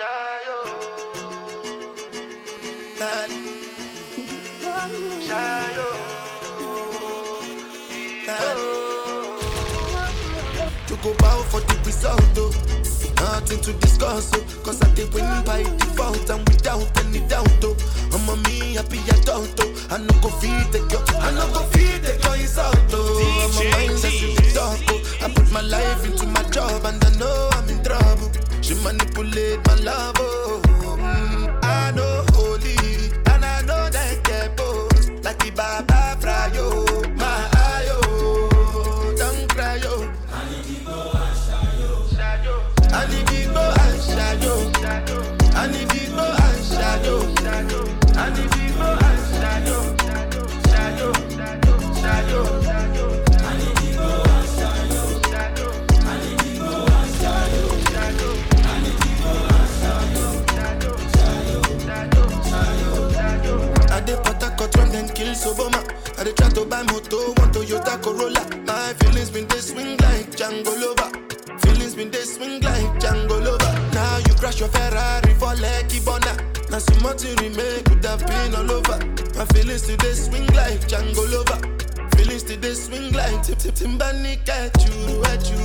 To go bow for the result, though. Nothing to discuss, oh. Cause I did win by default and without any doubt, oh. I'm a me happy adult, oh. I no go feed the girl, I no go feed the girl insult, oh. I'm a mindless in the dark, oh. I put my life into my job and I know I'm in trouble. She manipulate my love, oh. Mm, I know holy, and I know that get both. Like the Baba kill Soboma. I dey try to buy moto, one Toyota Corolla. My feelings been they swing like Django Lover. Feelings been they swing like Django Lover. Now you crash your Ferrari for Lucky Bona. Now some more to remake could have been all over. My feelings today swing like Django Lover. Feelings today swing like Tip Tip Timbani at you, at you.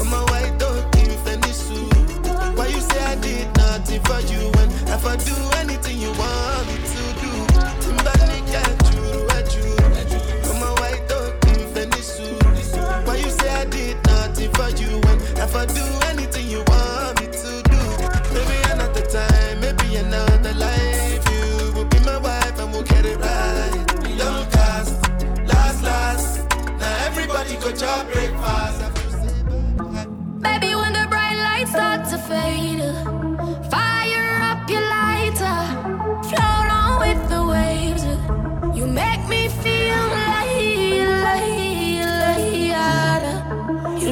I'm a white dog in Fendi suit. Why you say I did nothing for you when if I do anything you want me to do? Timbani you, at Why you say I did nothing for you when if I do anything you want me to do? Maybe another time, maybe another life. You will be my wife and we'll get it right. Young cast, last, last. Now everybody go job breakfast.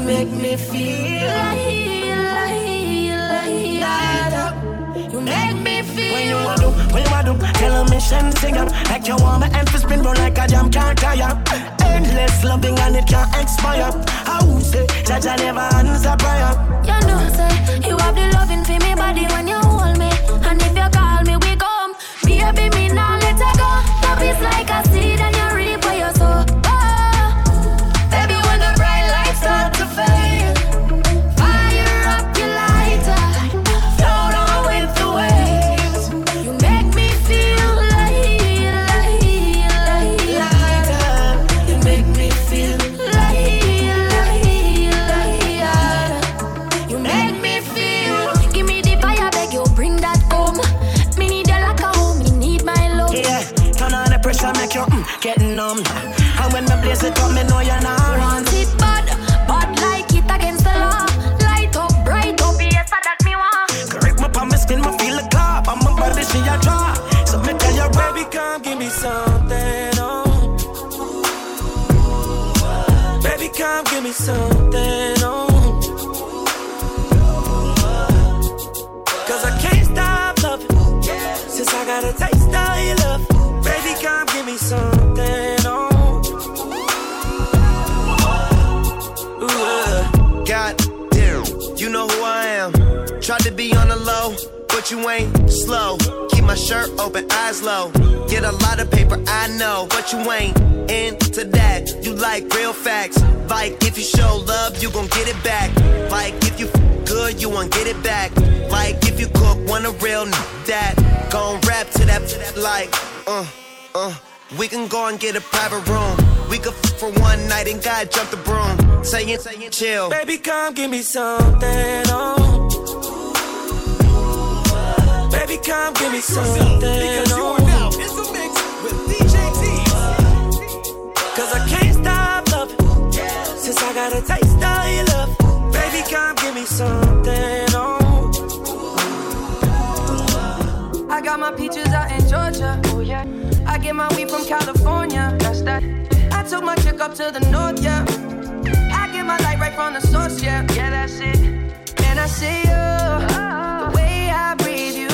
Make me feel like, like, like, You make me feel. When you want do, when you want do, tell a mission sing up Like you want my end for spin roll like a jam can't tire Endless loving and it can't expire I would say, I never answer prayer You know, say you have the loving for me body when you hold me, and if you call me, we come. Baby, me now let her go. Love is like a but you ain't slow. Keep my shirt open, eyes low. Get a lot of paper, I know, but you ain't into that. You like real facts. Like if you show love, you gon' get it back. Like if you f- good, you won't get it back. Like if you cook, want a real n- that. Gon' rap to that to that like, uh, uh. We can go and get a private room. We could f- for one night and God jump the broom. Saying, saying, chill. Baby, come give me something, oh Baby, come give me something, Because you oh are now in the mix with DJ T. Cause I can't stop loving Since I got a taste of your love Baby, come give me something, oh I got my peaches out in Georgia. Oh yeah. I get my weed from California. That's that. I took my chick up to the north, yeah. I get my light right from the source, yeah. Yeah, that's it. And I see you. The way I breathe you in. It's the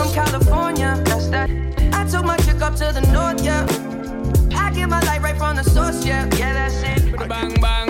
From California. That's that. I took my chick up to the north, yeah. I get my light right from the source, yeah. Yeah, that's it. Bang bang.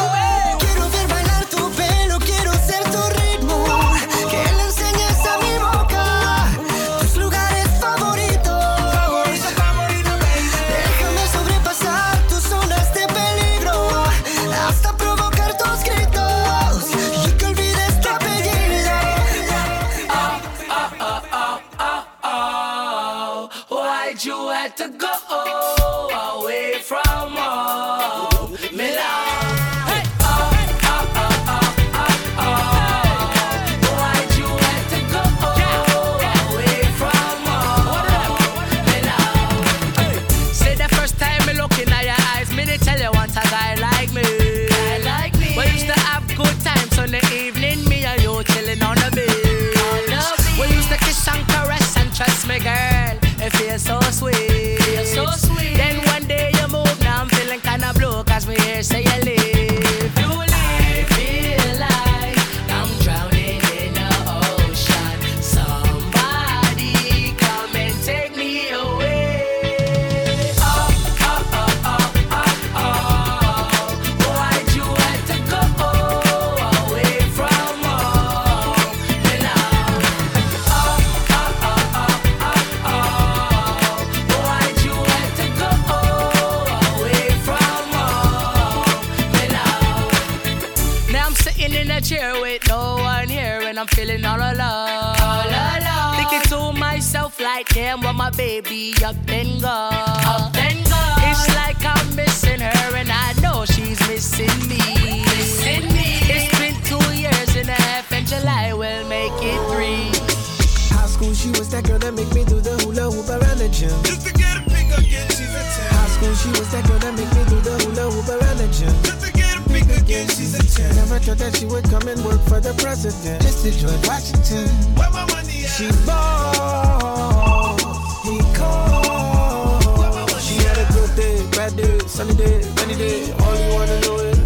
her that she would come and work for the president. Just to George Washington. Where my money at? She bought. He called. She had a good day, bad day, sunny day, rainy day. All you wanna know is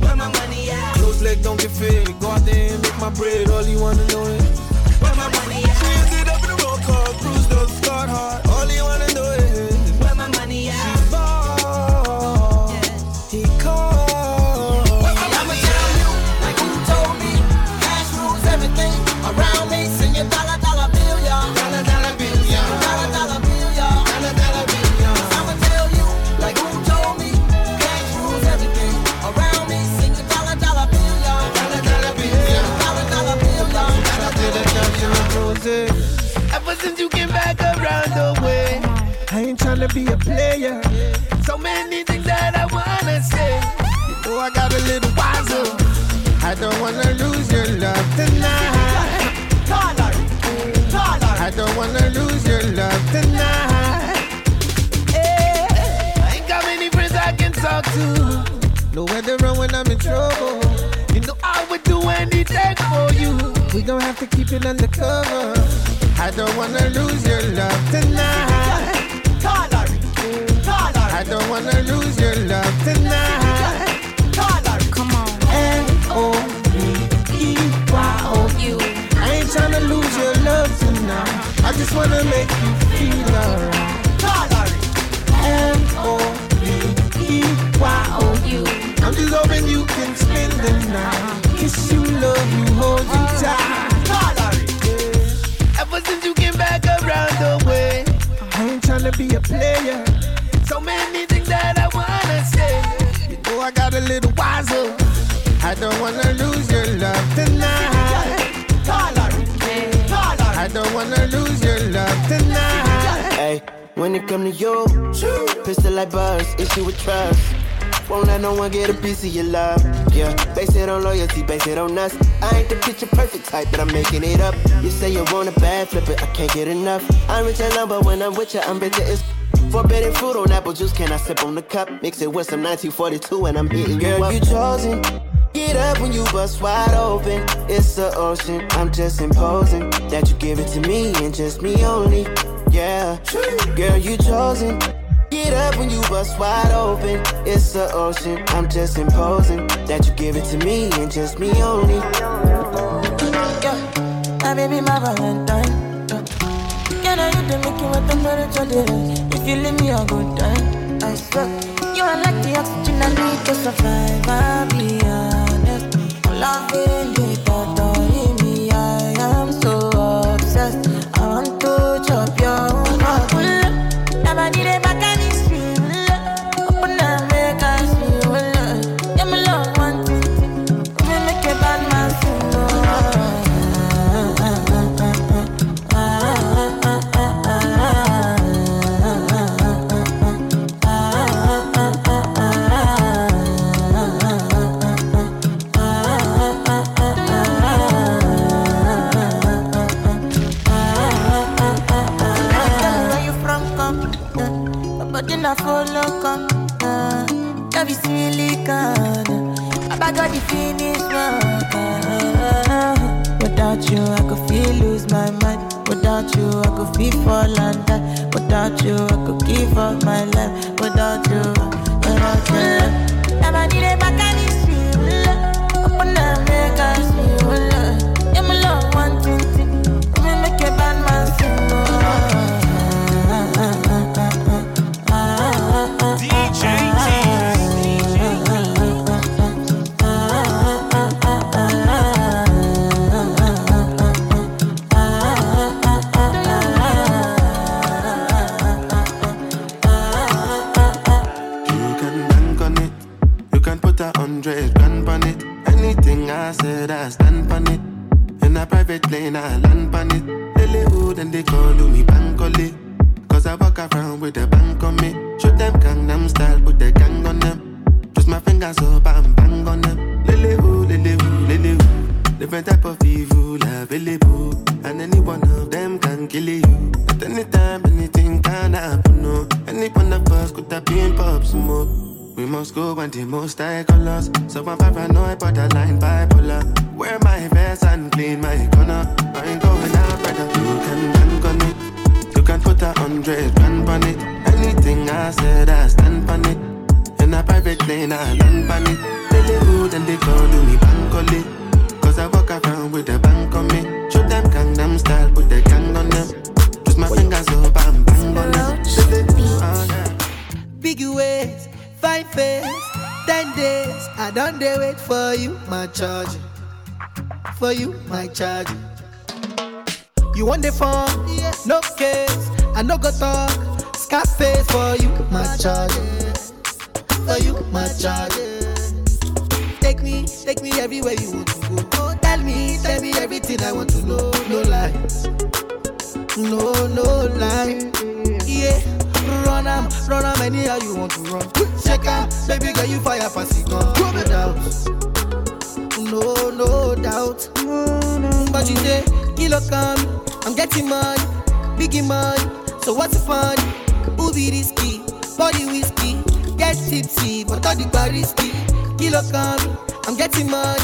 where my money at? Close leg don't get fit. Go out there and make my bread. All you wanna know is where my money at? She ended up in the roll call, bruised up, scarred hard. Tryna be a player. so many things that I wanna say. Oh, I got a little wiser. I don't wanna lose your love tonight. I don't wanna lose your love tonight. I ain't got many friends I can talk to. Nowhere to run when I'm in trouble. You know I would do anything for you. We gon' have to keep it undercover. I don't wanna lose your love tonight. I don't wanna lose your love tonight. Come on. L-O-V-E-Y-O. You. I ain't tryna lose your love tonight. I just wanna make you feel alright. M-O-V-E-Y-O. You. I'm just hoping you can spend the night. Kiss you, love you, hold you tight. Ever since you came back around the way, I ain't tryna be a player. Don't wanna lose your love tonight. I don't wanna lose your love tonight. Hey, when it come to you, pistol like buzz, issue with trust. Won't let no one get a piece of your love. Yeah, base it on loyalty, base it on us. I ain't the picture perfect type, but I'm making it up. You say you want a bad flip it, I can't get enough. I'm rich and love, but when I'm with you, I'm bitter as Forbidden fruit on apple juice, can I sip on the cup? Mix it with some 1942 and I'm hitting you Girl, up. you chosen. Get up when you bust wide open. It's the ocean. I'm just imposing that you give it to me and just me only. Yeah, girl, you chosen. Get up when you bust wide open. It's the ocean. I'm just imposing that you give it to me and just me only. Yeah, my baby, my Valentine. Yeah. Can I to make you what temperature is? If you leave me a good time, I swear. You are like the oxygen I need to survive. I'll be honest. I'm loving silicon. I got the finish, work. Without you, I could feel lose my mind. Without you, I could feel fall and die. Without you, I could give up my life. Without you, without you. Never need a back lane, I land on it. Lily who then they call me Bankole. Cause I walk around with a bank on me. Show them Gangnam style, put the gang on them. Twist my fingers up and must go when the most I colors. So I'm paranoid, borderline bipolar. Wear my vest and clean my corner. I ain't going out, brother. You can bank on it. You can put a hundred grand on it. Anything I said, I stand on it. In a private plane, I land on it. They live good and they call do me bank on it. Cause I walk around with a bank on me. Show them Gangnam style, put the gang on them. Twist my fingers up and bang on them. Oh, yeah. Big ways, fine face, ten days. I don't dare wait for you, my charge. For you, my charge. You want the phone? No case. I no go talk. Scarface for you, my charge. For you, my charge. Take me, take me everywhere you want to go. Oh, tell me, tell me everything I want to know. No lies. No, no lies. Yeah, run am, run am anyhow you want to run. Check am, baby girl you fire pass it gun. No doubt, no, no doubt. But you say, kilo come, I'm getting money, biggie money. So what's the fun? Be risky? Body whiskey, get tipsy, but all the bar risky. Kilo come, I'm getting money,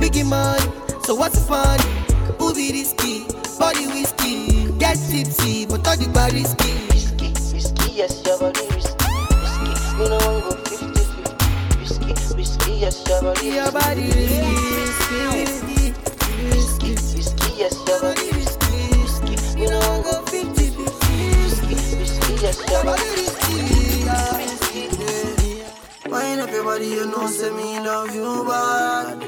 biggie money. So what's the fun? Be risky? Body whiskey, get tipsy, but all the bar risky, yes, your body risky. Risky, me no one go 50 50. Risky, risky, yes, your body Your body risky, risky, risky. Risky, yes, your body risky. Risky, me no one go 50 50. Risky, risky, yes, your body risky. Wind up your body, you know, say me love you bad.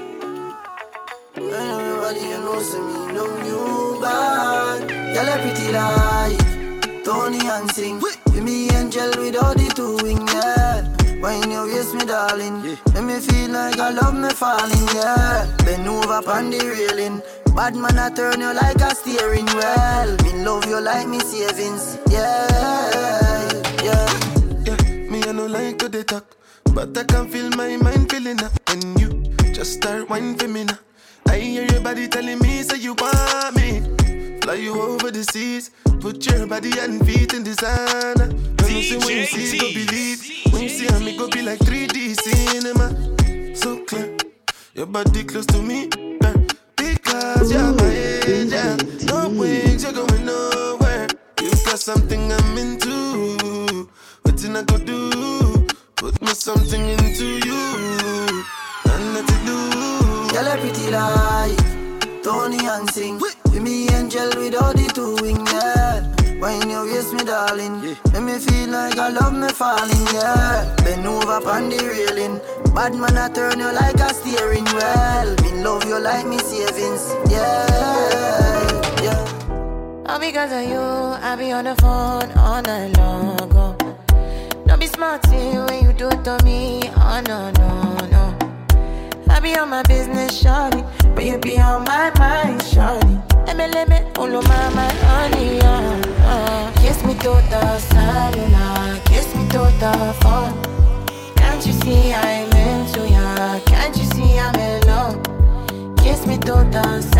Wind up your body, you know, say me love you bad. Girl, a pretty like Tony and sing. Be me angel with all the two wing, yeah. Wine your waist, me darling. Make me feel like I love me falling, yeah. Bend over on the railing. Bad man, I turn you like a steering wheel. Me love you like me savings, yeah, yeah. Yeah, me I no like to they talk, but I can feel my mind feeling up. And you just start whining for me now. I hear your body telling me say you want me. Fly you over the seas, put your body and feet in designer. When you see when you see, go believe. When you see me, go be like 3D cinema. So clear, your body close to me, yeah. because you're my angel. No wings, you're going nowhere. You got something I'm into. What I go do? Put me something into you. And let it do. Girl, a pretty like Tony and sing. Be me angel with all the two wing, yeah. Wine your waist, me darling. Make me feel like I love me falling, yeah. Bend over on the railing. Bad man, I turn you like a steering wheel. Me love you like me savings, yeah, yeah. All because of you, I be on the phone all night long. Oh. Don't be smart when you do it to me. Oh no, no, no. I be on my business, shawty. But you be on my mind, shawty. Let me, let me, all of my, honey, uh, uh. Kiss me to the cellular, kiss me to the phone. Can't you see I'm into ya? Can't you see I'm in love? Kiss me to the cellular,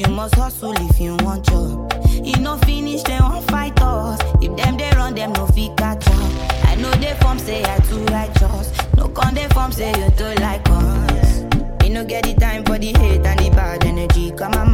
you must hustle if you want job. You no finish, they won't fight us. If them they run, them no fit catch up. I know they form say I too righteous. No con they form say you too like us. You no get the time for the hate and the bad energy. Come on,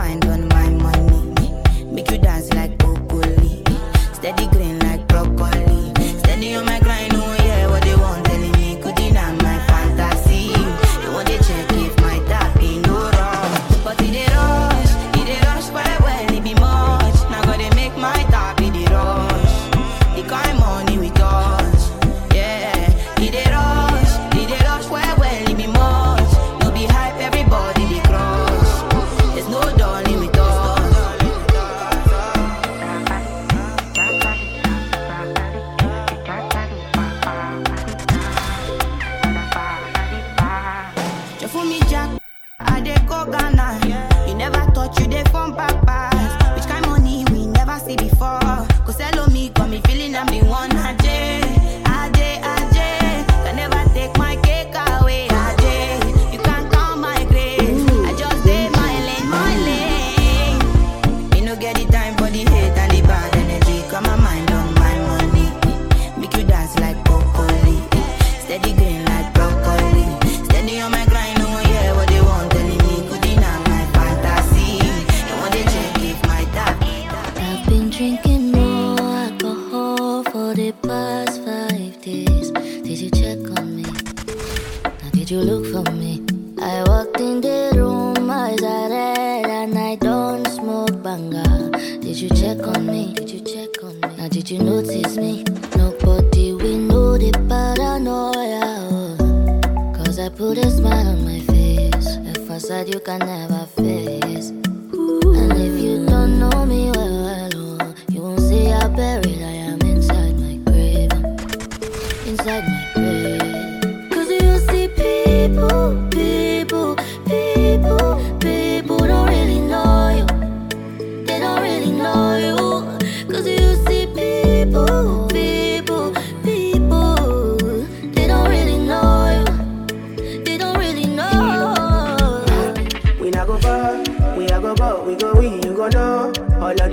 you can never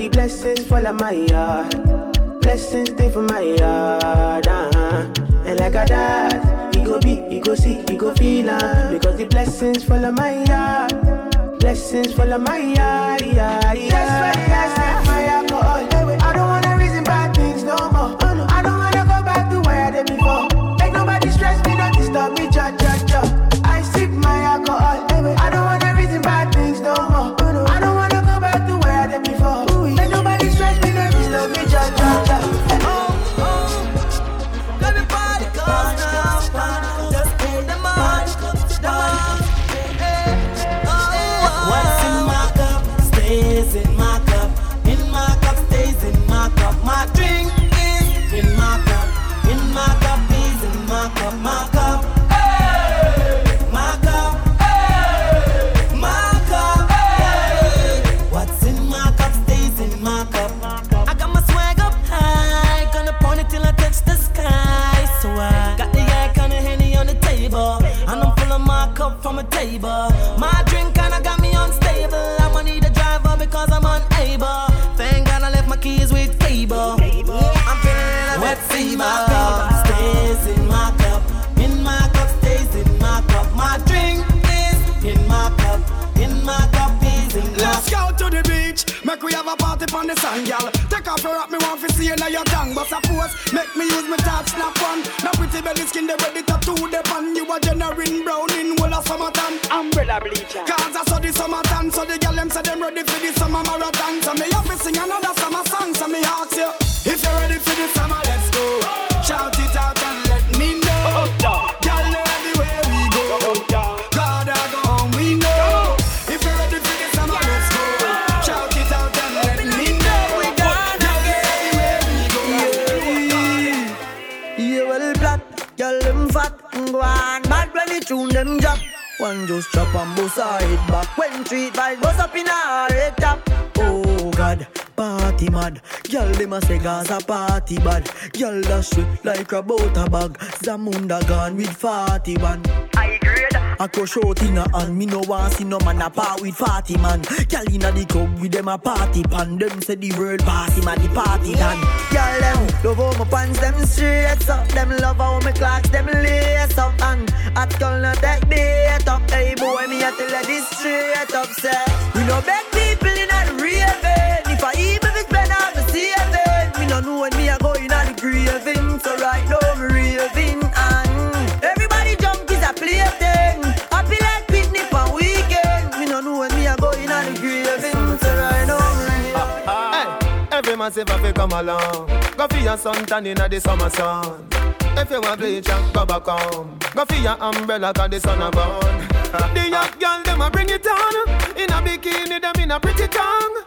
Blessings blessings follow my yard. Blessings stay for my yard. Uh-huh. And like a dad, he go be, you go see, he go feel uh, Because the blessings follow my yard. Blessings follow my yard. Yeah, yeah. That's why, that's have a party on the sun, gal. Take off your hat, me want fi see you now your tongue. But suppose, make me use me touch, snap one. Now pretty belly skin, they ready to tattoo the pan. You are generating brown in whole of summertime. Umbrella bleacher. Cause I saw the summertime, so the gal them say them ready for the summer marathon. So bamboo, so it back when treat vibes bust up in a red top mad. Girl, them a say Gaza party bad. Girl, dash we like a butter bag. Zamunda gone with fatty man. I grade. I crush out in a hand. Me no want see no man apart with fatty man. Gyal inna the club with them a party pan. Them say the world party man, the party done. Gyal them love how my pants them straight up. Them love how my clocks them lace up. And at girl not take beat up. Hey boy, me a tell her this straight up. Say we no beg people. Man say fi come along. Go for your suntan inna the summer sun. If you want bleach, go back home. Go for your umbrella 'cause the sun a burn. the young girl them a bring it on. In a bikini, them in a pretty tongue.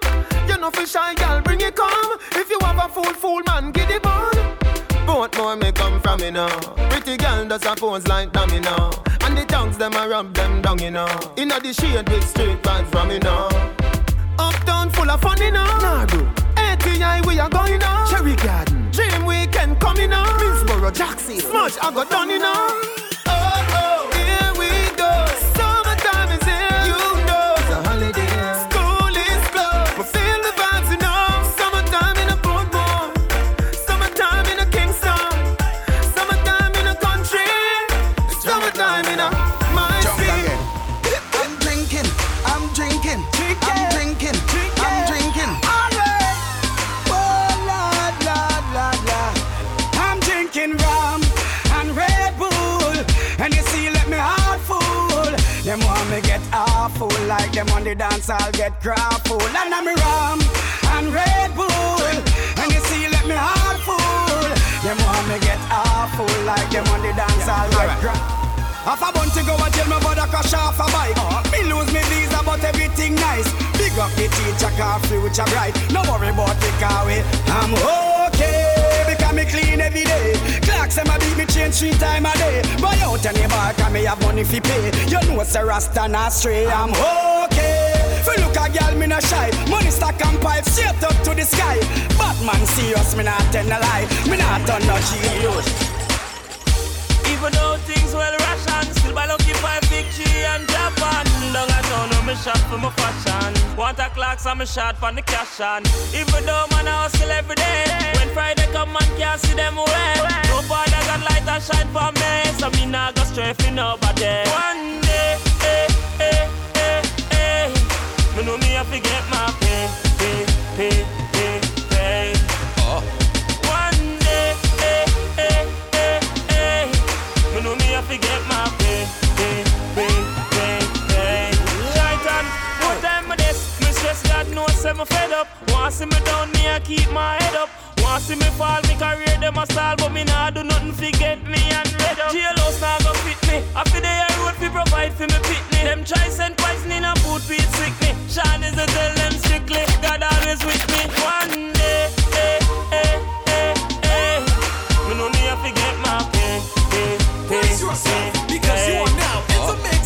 You know fi shy girl, bring it come. If you have a fool, fool man, get it on. Both more me come from you know. Pretty girl does a pose like dummy now. And the tongues them a rub them down you know. Inna the shade with straight vibes from you know. Uptown full of fun you know. Nah. ATI we are going now. Cherry Garden. Dream weekend coming now. Minsboro, Jackson. Smudge I got done you the dance, I'll get grappled. And I'm rum and Red Bull. And you see, let me heart full. Them want me get awful. Like them on the dance, I'll get grappled. Half a bunch to go and tell my a crash off a bike. Me lose me visa, but everything nice. Big up the teacher, car future bright. No worry about the car way. I'm okay because me clean every day. Clocks and my beat me change three time a day. Buy out any bar, can me have money fi pay. You know it's a rasta not stray. I'm okay. Fi look a girl, me not shy. Money stack and pipe straight up to the sky. Batman serious, me not tell a lie. Me not done no genius. Even though things well ration, still by lucky five victory and Japan. Down a town on me shop for my fashion. Want a clocks on me shot for the cash on. Even though man I hustle every day. When Friday come man can't see them away. No father got light and shine for me, so me nah go stray for nobody. One day, eh, eh, eh, eh. Me know me have to get my pay, pay, pay. Me know me have to get my pay, pay, pay, pay, pay. Shaitan, what time of this? Me stress God knows me fed up. Want see me down, me I keep my head up. Want see me fall, me career them a stall, but me nah do nothing fi get me and red up. Jailhouse nah go fit me. After the road fi provide fi me pitney. Them try send poison in a food feed sick me. Sean is a tell them strictly, God always with me. One day, eh, eh. Yourself, because you are now in the mix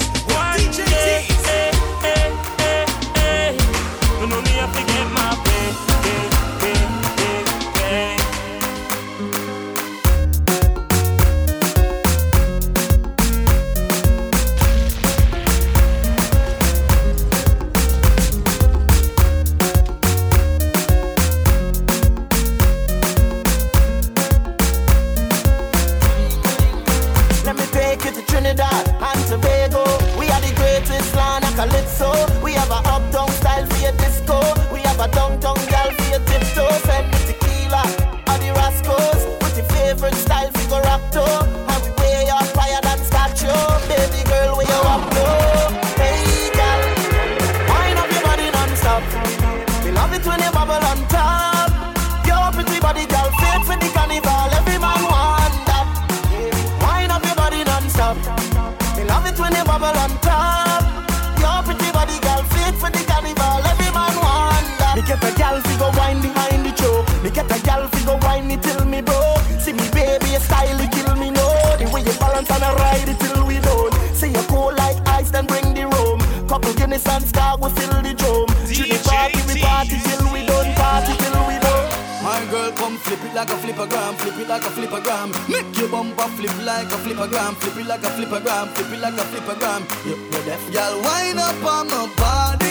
like a flippergram, flip it like a flippergram. Make your bumper flip like a flippergram, flip it like a flippergram, flip it like a flippergram. You, you're deaf, girl. Wind up on my body,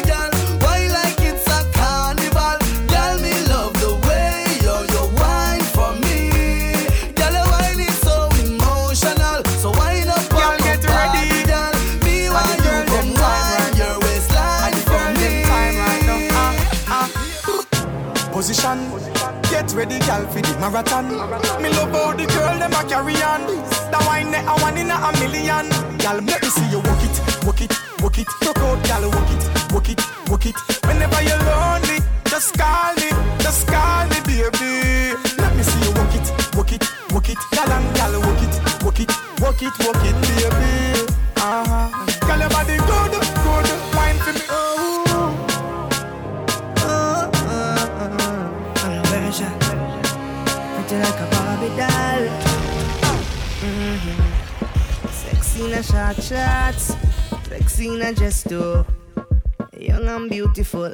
ready, girl, for the marathon. Me love how the girl them a carry on. The wine that I want in a million. Girl, let me see you walk it, walk it, walk it. Rock out, girl, walk it, walk it, walk it. Whenever you're lonely, just call me, just call me, baby. Let me see you walk it, walk it, walk it. Girl, and girl, walk it, walk it, walk it, walk it, baby. Sexy in a short shorts, sexy in a dress too. Young and beautiful,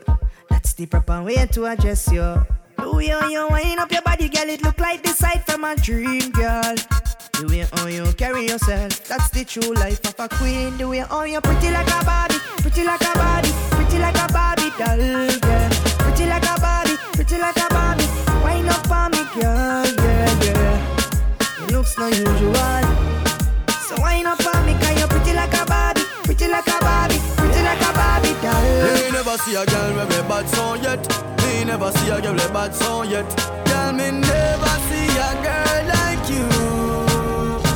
that's the proper way to address you. Way how you wind up your body, girl, it look like the sight from a dream, girl. The way how you carry yourself, that's the true life of a queen. The way how you pretty like a Barbie, pretty like a Barbie, pretty like a Barbie doll, girl. Pretty like a Barbie, pretty like a Barbie. Wind up on me, girl, yeah, yeah. Your looks not usual, so wind up on me, you're pretty like a Barbie, pretty like a Barbie doll. Me never see a girl with a bad song yet. Me never see a girl with a bad song yet. Girl, me never see a girl like you.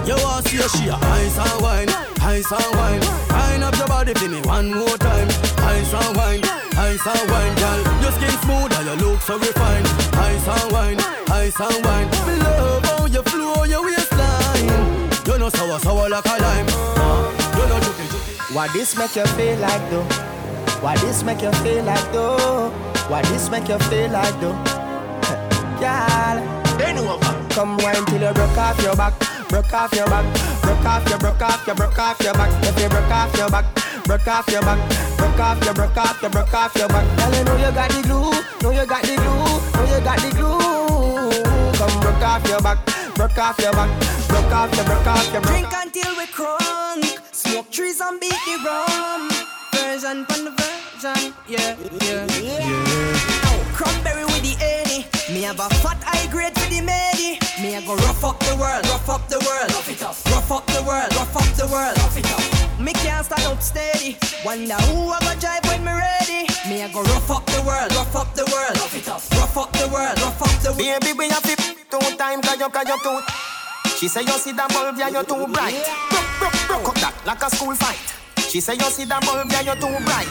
You want see a she a ice and wine, ice and wine. Wind up your body for me one more time. Ice and wine, ice and wine, girl. Your skin smooth and your look so refined. Ice and wine, ice and wine. Me love how you flow your waistline. You know sour, sour like a lime. Uh, Why this make you feel like though? Why this make you feel like though? Why this make you feel like though? Girl, Bend over. come wine till you broke off your back, broke off your back, broke off your, broke off your, broke off your back. If you broke off your back, broke off your back, broke off your, broke off your, broke off your back. Girl, you know you got the glue, know you got the glue, know you got the glue. Come broke off your back, broke off your back, broke off your, broke off your. Back. Drink until we crunk, smoke trees and beat the rum. Version from the version, yeah, yeah, yeah. Cranberry with the any. Me have a fat high grade for the medi. Me a go rough up the world, rough up the world, rough it up, rough up the world, rough up the world, rough it up. Me can't stand up steady. Wonder who I go drive when me ready. Me a go rough up the world, rough up the world, rough it up, rough up the world, rough up the world. Baby, we have to two time, cause you, cause you too. She say you see that bulb, yeah, you're too bright. Broke, broke, broke up that like a school fight. She say you see that bulb, yeah, you're too bright.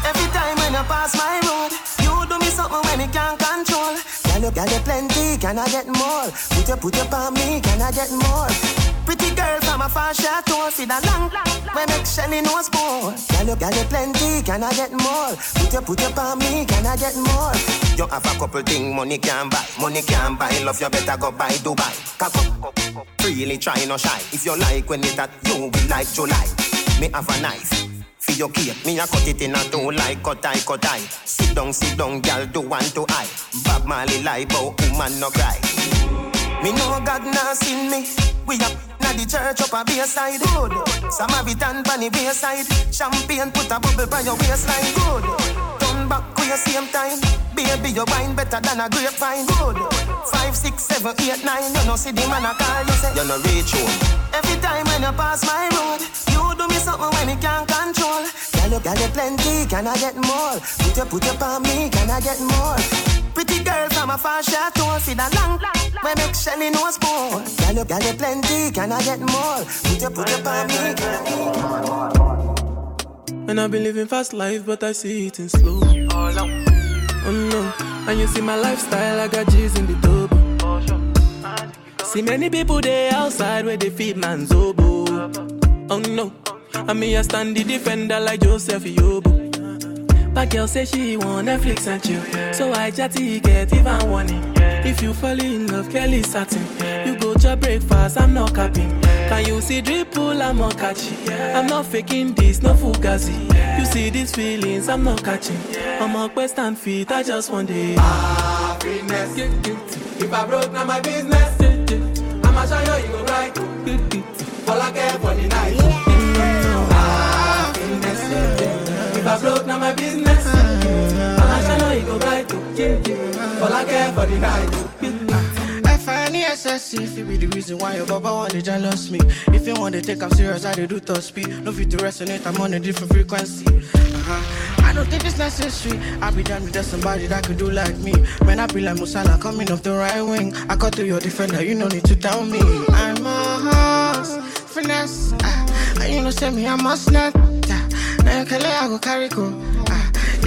Every time when you pass my road, you do me something when me can't control. Can you, can you plenty, can I get more? Put your, put your on me, can I get more? Pretty girl from a far tour, see that long, when make Shelly knows more. Can you, can you plenty, can I get more? Put your, put your on me, can I get more? You have a couple thing money can buy, money can buy. Love you better go buy Dubai. Up, freely try no shy. If you like when it that you will like July. Me have a knife. For your cake, me a cut it in a two like cut eye, cut eye. Sit down, sit down, girl, do one to eye. Bob Marley lie, but woman no cry. Me know God nah seen me. We up na the church up a bayside. Good. Samaritan pan the bayside. Champagne put a bubble by your waistline. Good. Turn back with your same time. Baby, your wine better than a grapevine. Good. Five, six, seven, eight, nine. You know see the man a call you say you no reach home. Every time when you pass my road, you do me something when me can't control. Girl, you, girl, you plenty, can I get more? Put your, put your on me, can I get more? Pretty girl from a far short tour, see that long, when make Shelly knows more. Girl, you, girl, you plenty, can I get more? Put your, put your on me, And I've been living fast life, but I see it in slow. Oh, oh no, and you see my lifestyle, I got G's in the double. See many people there outside where they feed man's oboe. Oh no, and me I stand the defender like Joseph Yobo. But girl say she want Netflix and chill, so I chatty get even warning. If you fall in love, Kelly satin. You go to breakfast, I'm not capping. Can you see dripple, I'm not catching. I'm not faking this, no fugazi. You see these feelings, I'm not catching. I'm a quest and I just want it. Happiness. If I broke, now my business. I'ma show you, you go right. All I care for the night. I broke, now my business. I'ma show you, you go right. All I care for the night. F-I-N-E-S-S-E If it be the reason why your baba want to jealous me. If you want to take I'm serious, I do top speed. No fit to resonate, I'm on a different frequency. Uh-huh. I don't think it's necessary. I be done with somebody that could do like me. Man, I be like Musala coming off the right wing. I cut to your defender, you no need to tell me. I'm a horse, finesse. Uh, And you know say me, I'm a snap Now you can I go carry go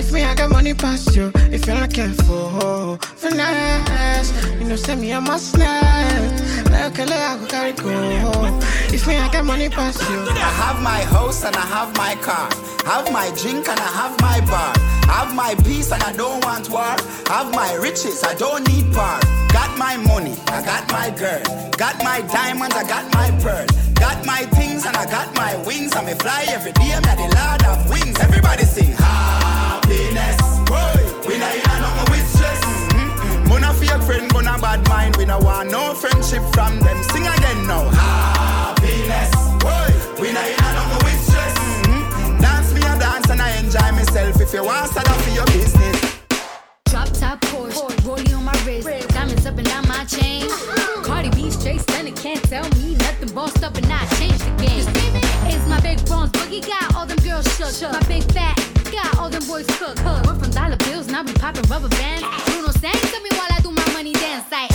if me, I got money past you. If you're not careful, finesse. You know, send me a must snap. Like a I go carry go. If me, I got money past you. I have my house and I have my car. Have my drink and I have my bar. Have my peace and I don't want war. Have my riches, I don't need part. Got my money, I got my girl. Got my diamonds, I got my pearl. Got my things and I got my wings. And me fly every day, I'm the lord of wings. Everybody sing happiness. We not in a nothing with stress. Mm-mm. Fake friend, gonna bad mind. We no want no friendship from them. Sing again now. Happiness. We not in a nothing with stress. Dance me a dance and I enjoy myself. If you want, start off your business. Drop top Porsche, rollie on my wrist, diamonds up and down my chain. Cardi B straight stunning, can't tell me nothing. Bossed up and I changed the game. It's my big bronze boogie, got all them girls shook. My big fat, got all them boys cooked. Went from dollar bills, now we popping rubber bands. Bruno sang to me while I do my money dance like.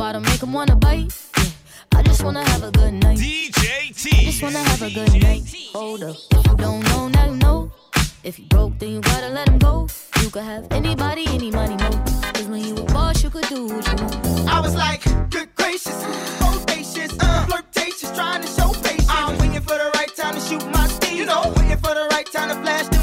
bottle, make him wanna bite. Yeah. I just wanna have a good night. DJ T. I just wanna have a good night. Hold up. If you don't know, now you know. If you broke, then you gotta let him go. You could have anybody, any money, no. Cause when you a boss, you could do what you want. I was like, good gracious, audacious, uh, flirtatious, trying to show patience. I'm waiting for the right time to shoot my steam. You know, waiting for the right time to flash the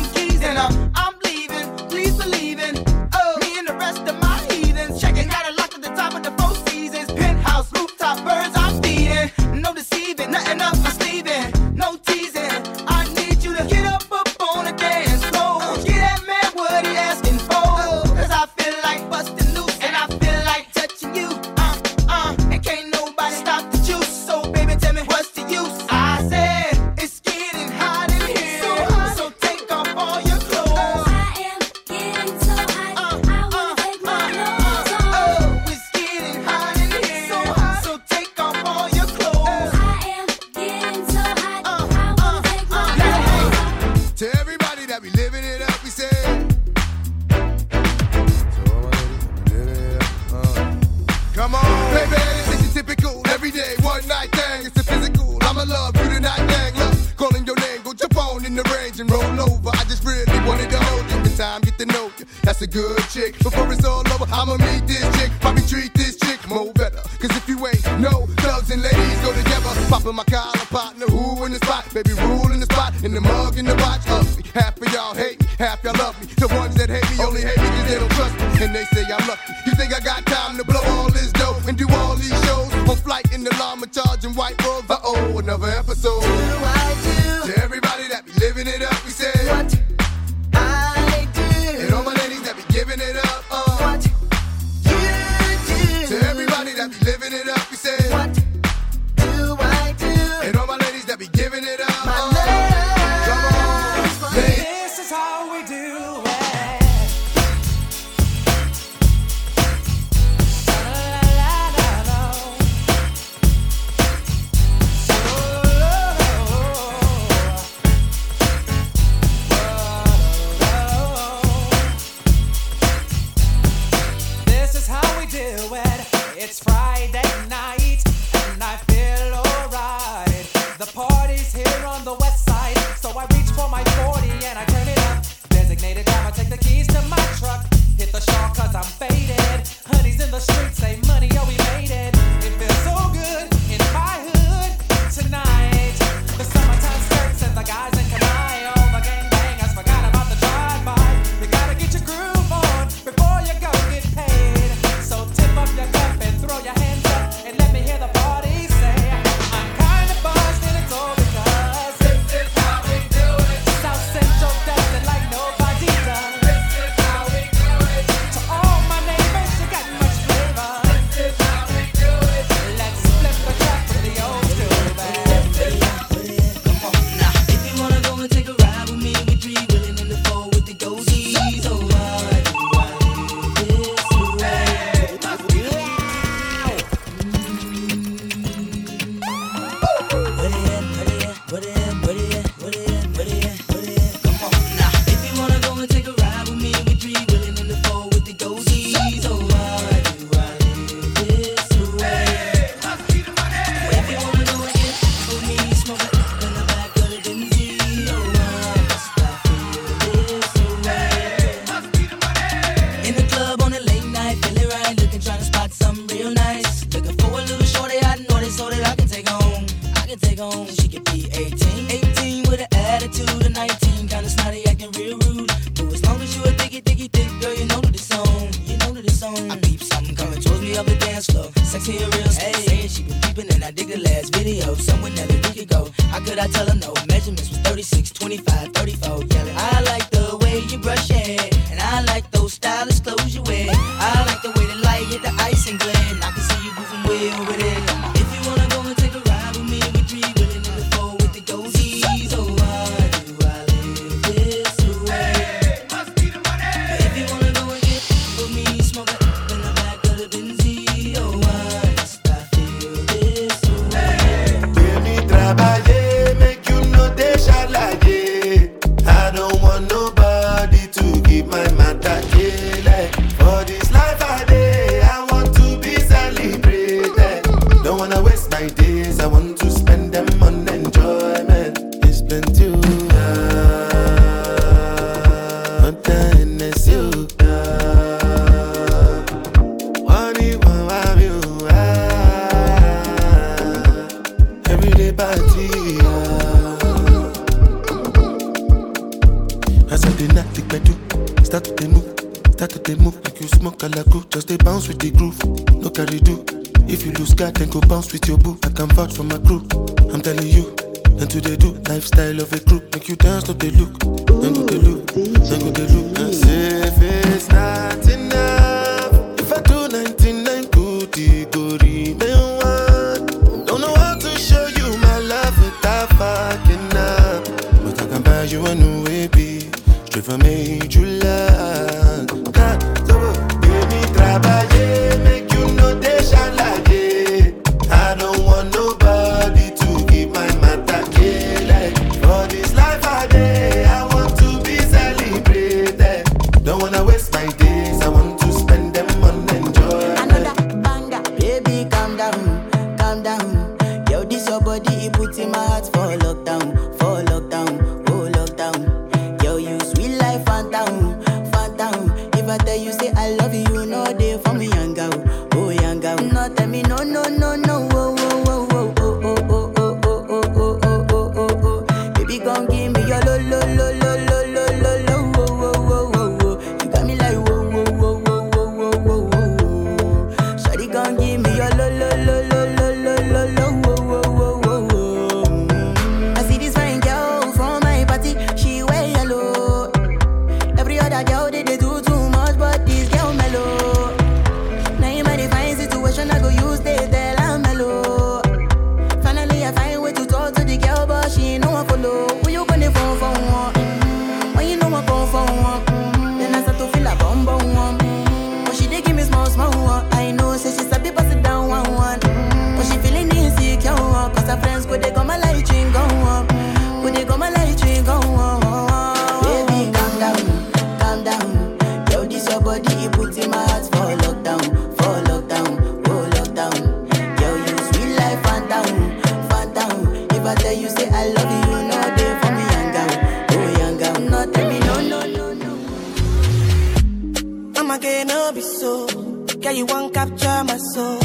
you want capture my soul.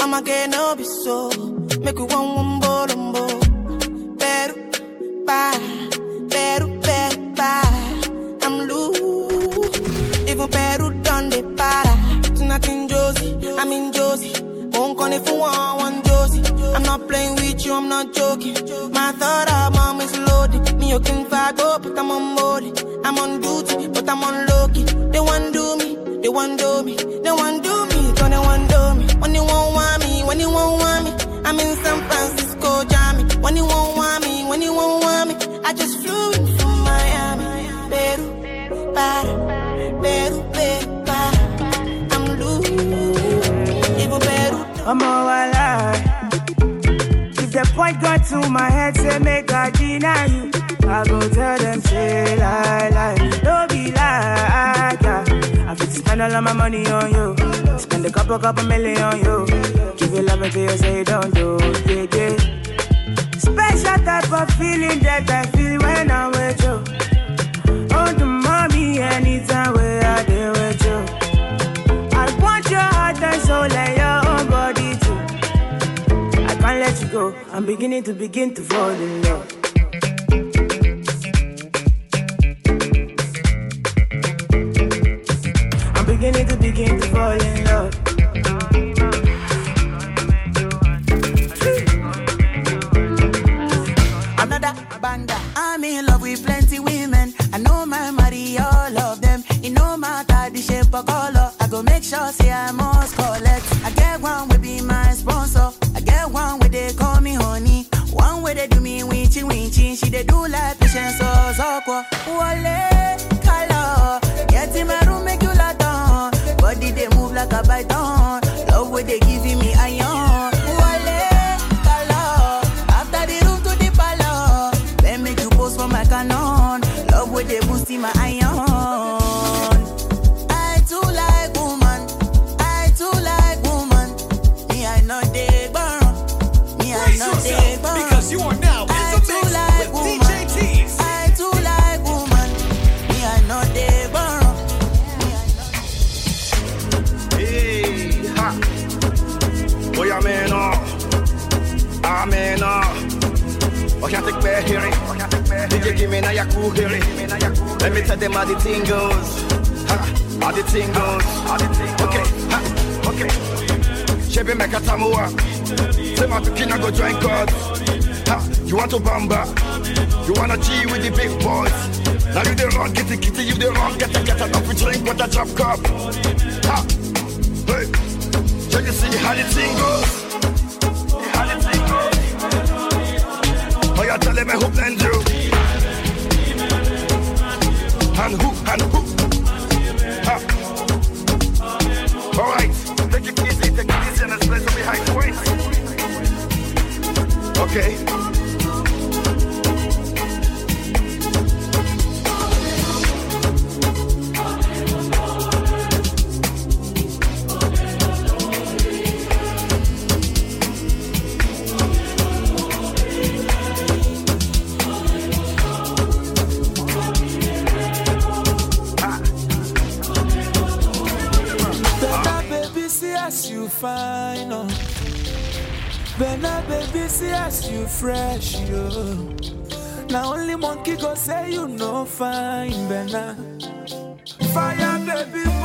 I'm again, no be so. Make you one one bolombo. Peru, bye. Peru, better, bye. I'm loose. Even better, done the para. To nothing, Josie. I'm in Josie. Won't call it for one, one Josie. I'm not playing with you, I'm not joking. My thought of mom is loaded. Me, you can fag up, oh, but I'm on board. I'm on duty, but I'm on low key. They want do me, they want do me. I'm all alive. If the point got to my head, say make I deny you. I go tell them say lie lie, don't be lie. I fit spend all of my money on you, spend a couple couple million on you. Give you love until you say don't do, yeah yeah. Special type of feeling that I I'm beginning to begin to fall in love. I'm beginning to begin to fall in love. me now your cool girl. Let me tell them how the thing goes. Ha, how the thing goes. Okay, ha, okay. She be make a tamuwa. Say my tukina go join God. Ha, you want to bamba? You wanna G with the big boys? Now you the wrong, kitty kitty, you the wrong, get the get a coffee drink with a drop cup. Ha, hey. Can you see how the thing goes? How the thing goes? Oh, you're telling me who blend you? okay? bless you fresh, yo. Now only monkey go say you no fine, benna. Fire, baby.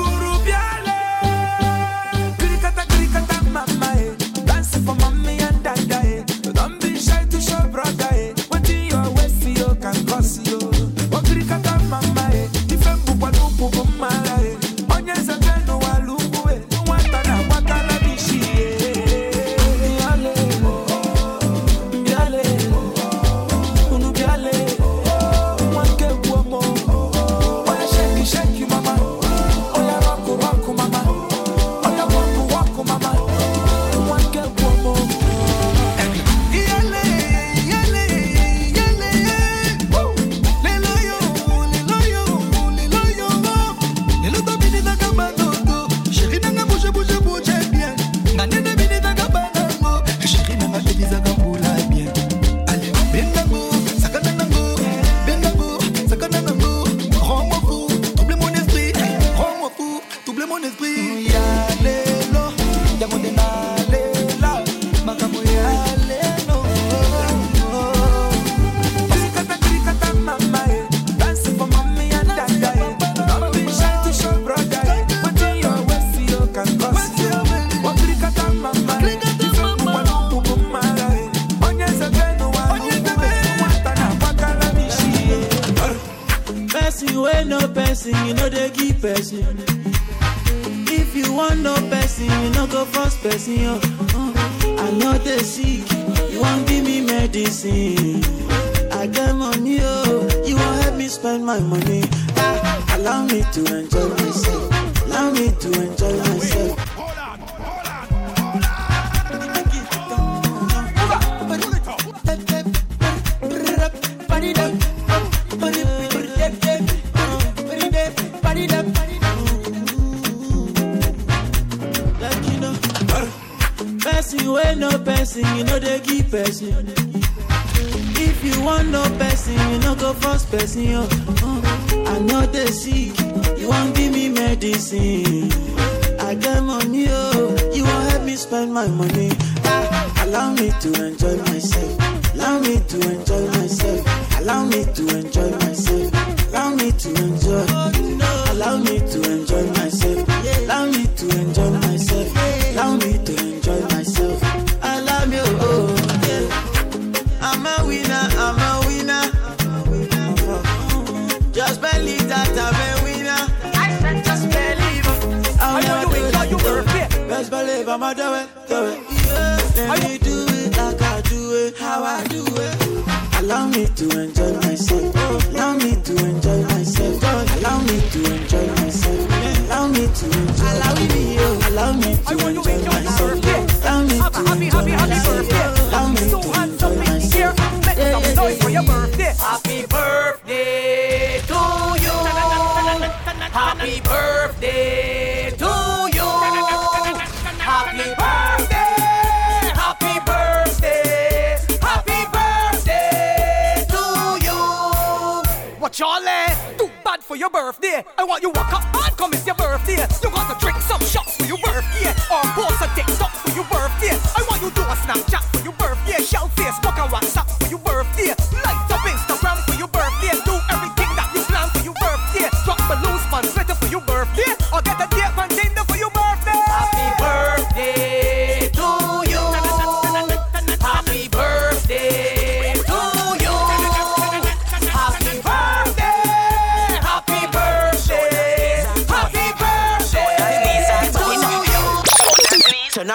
your birthday. I want you walk up and come it's your birthday. You gotta drink some shots for your birthday. Or post a TikTok for your birthday. I want you do a Snapchat for your birthday. Shell Facebook and WhatsApp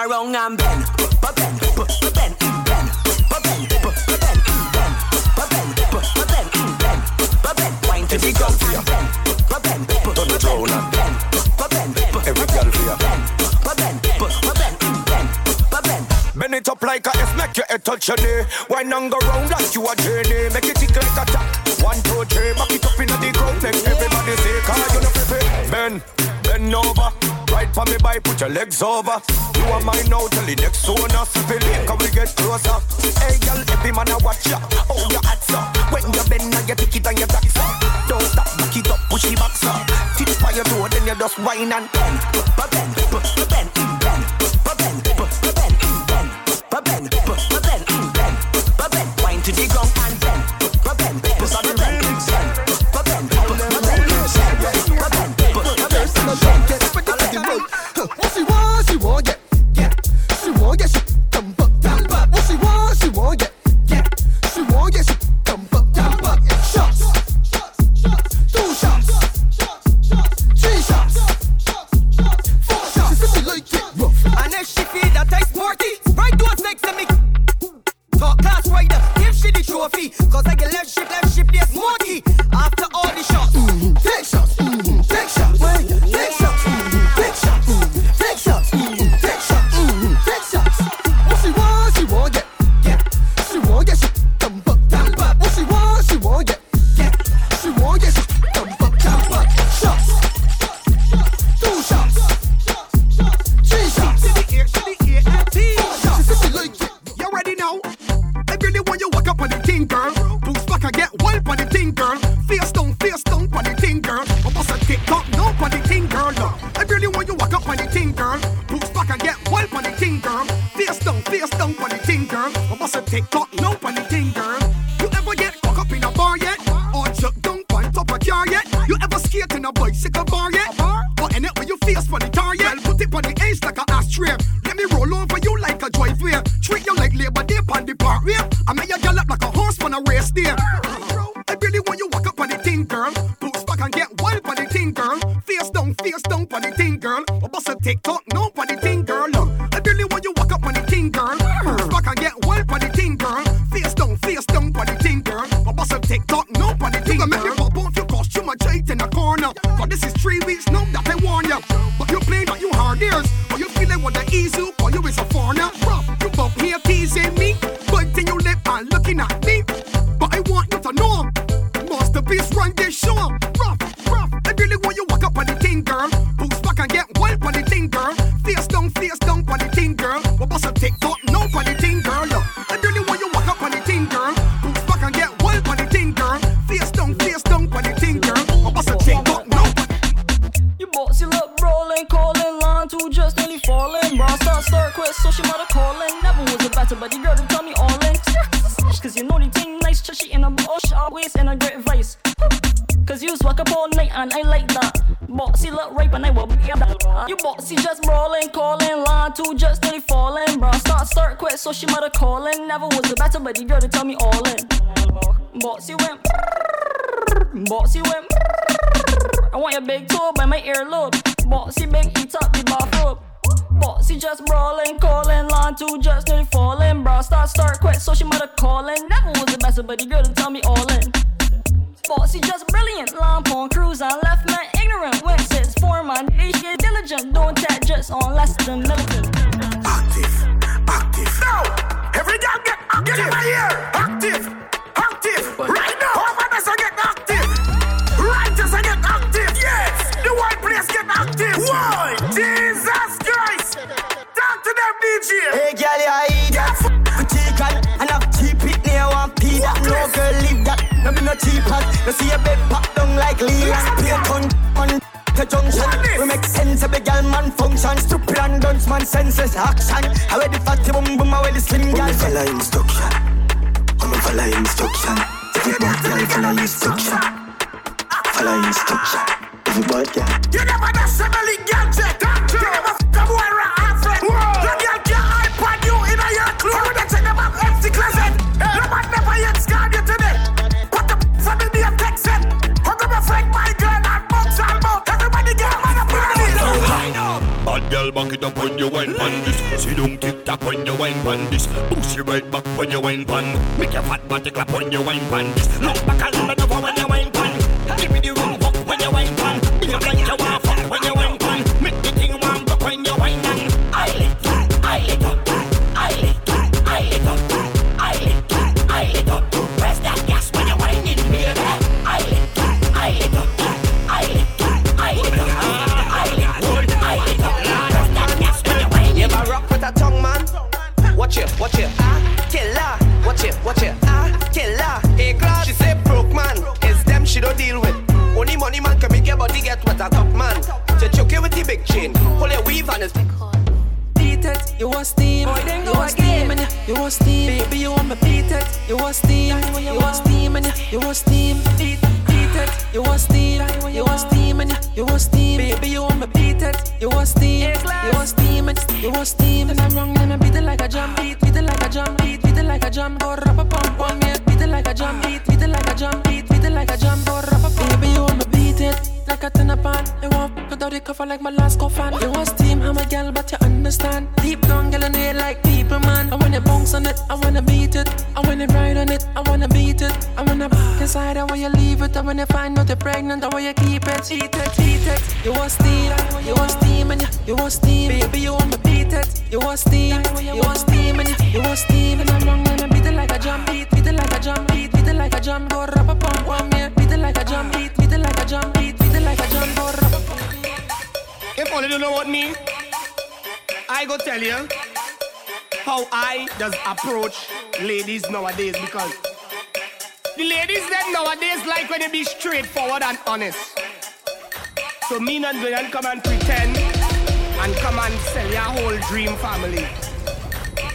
around and bend, but bend, but bend, bend, but bend, but bend, bend, but bend, but bend, bend, but bend. Wine to the girl for ya. But bend, but bend, but bend, but bend, every girl for ya. But bend, but bend, bend, but bend. Bend it up like a F, make your head touch your knee. Wine and go round like you a journey, make it tick like a tack. for me by put your legs over. You are mine now till the next owner. Feel like we get closer. Hey girl, every man I watch ya. Oh your hats up. When you bend now you pick it and you tax up. Don't stop, back it up, push it back up. Tip fire door, then you just whine and bend, bend, bend. What about a dick, go So she mother calling. Never was a better buddy girl to tell me all in. how I does approach ladies nowadays because the ladies them nowadays like when they be straightforward and honest. So me not gonna come and pretend and come and sell your whole dream family.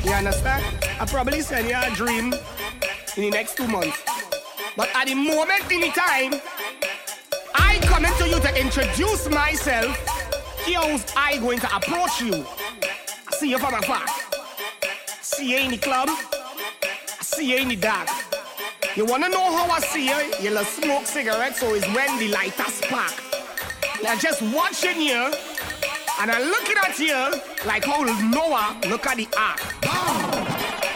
You understand? I probably sell your dream in the next two months. But at the moment in the time, I coming to you to introduce myself. Here's I going to approach you. See you from afar see any in the club. I see any in the dark. You wanna know how I see you? You love smoke cigarettes, so it's when the lighter spark. Now just watching you, and I'm looking at you like how Noah look at the ark.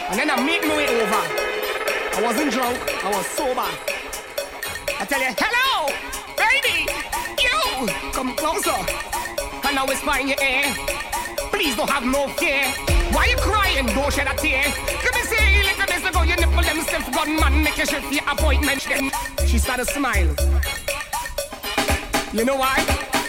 And then I make my way over. I wasn't drunk, I was sober. I tell you, hello, baby, you come closer. And I whisper in your ear, please don't have no fear. Why you crying? Don't shed a tear. Let me see, you little see, ago. your nipple them stiff gunman, make you shift your appointment. She started smile. You know why?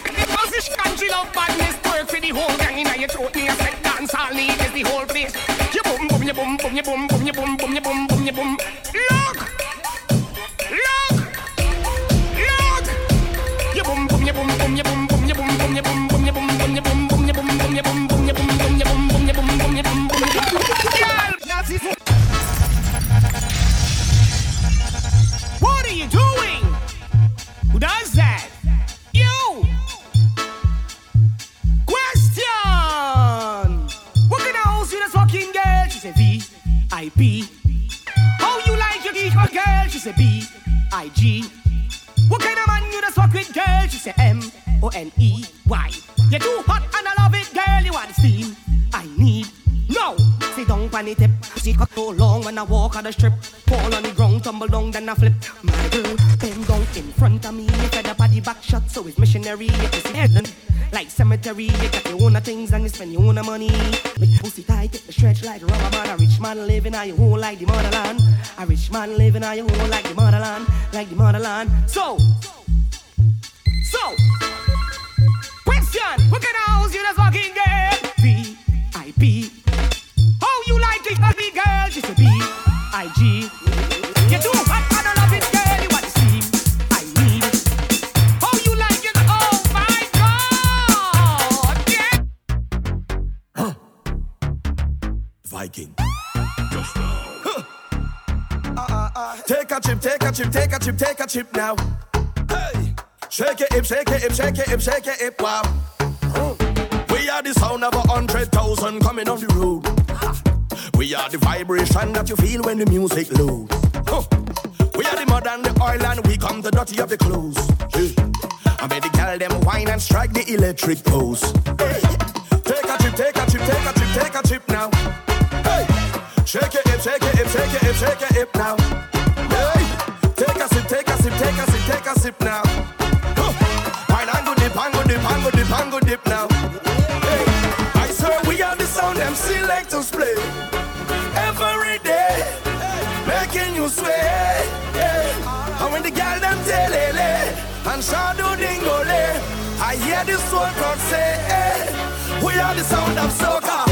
Because this country love badness, work for the whole gang Now you throat, me a set dance, all need is the whole place. You boom, boom, you boom, boom, you boom, boom, you boom, boom, you boom, boom, you boom. Look! Look! Look! You boom, boom, you boom, boom, you boom, boom, you boom, boom, you boom. What are you doing? Who does that? You! Question! What kind of house you this fucking girl? She said V I P. How you like your geek girl? She said B I G. What kind of man you this fuck with girl? She said M O N E Y. You're too hot the tip. See cut so long when I walk on the strip. Fall on the ground, tumble down, then I flip. My girl, bend down in front of me. You got the body back shot, so it's missionary. See heaven. Like cemetery, you got your own things and you spend your own money. Make pussy tight, get the stretch like rubber man. A rich man living on your home like the motherland. A rich man living on your home like the motherland, like the motherland. So, so, question: What kind of house you just fucking get? V I P. How you like it, ugly girl? She said B I G. You too hot and I love it, girl. You want to steam? I need it. How you like it? Oh my God! Yeah. Huh. Viking. Take a chip, take a chip, take a chip, take a chip now. Hey, shake it, hip, shake it, hip, shake it, hip, shake it, hip, wow. We are the sound of a hundred thousand coming on the road. We are the vibration that you feel when the music loads. Huh. We are the mud and the oil and we come the dirty of the clothes. Hey. I made the girl them wine and strike the electric pose. Hey. Take a chip, take a chip, take a chip, take a chip now. Hey. Shake it, hip, shake it, hip, shake it, hip, shake it, hip now. Hey. Take a sip, take a sip, take a sip, take a sip now. Huh. And go dip, and go dip, and go dip, and go dip now. Hey. I swear we are the sound them selectors play and dingole, I hear the soul crowd say, hey, we are the sound of soca.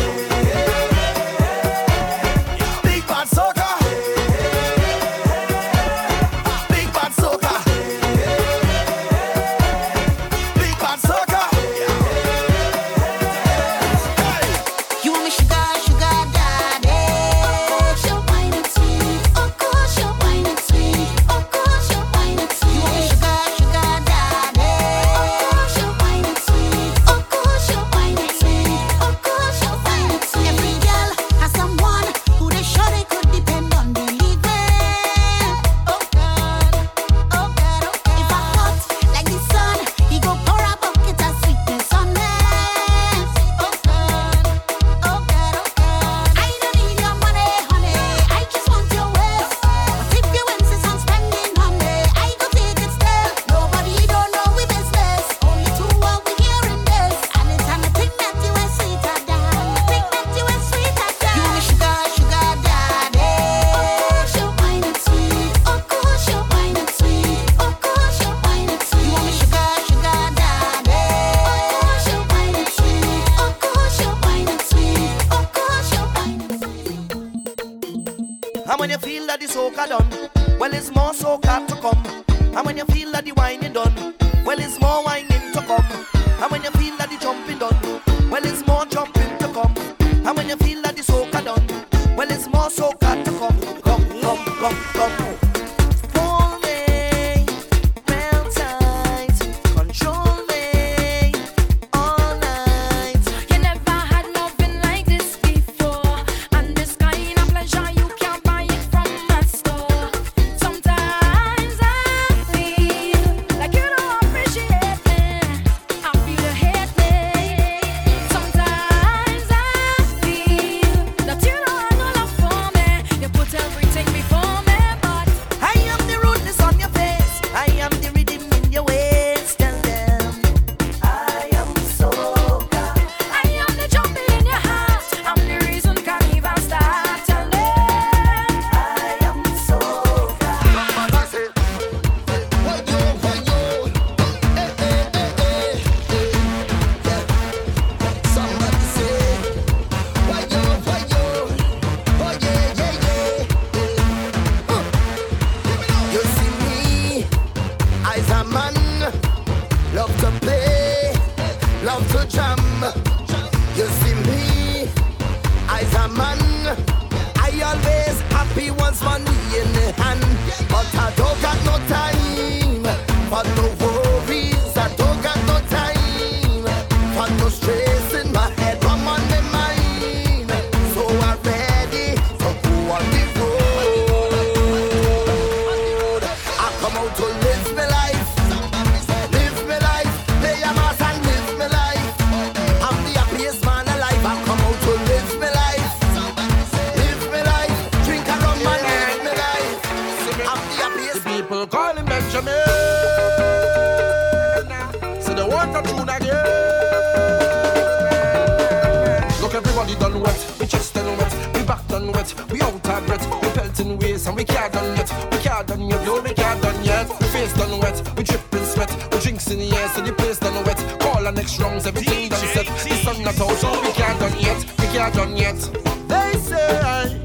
Say,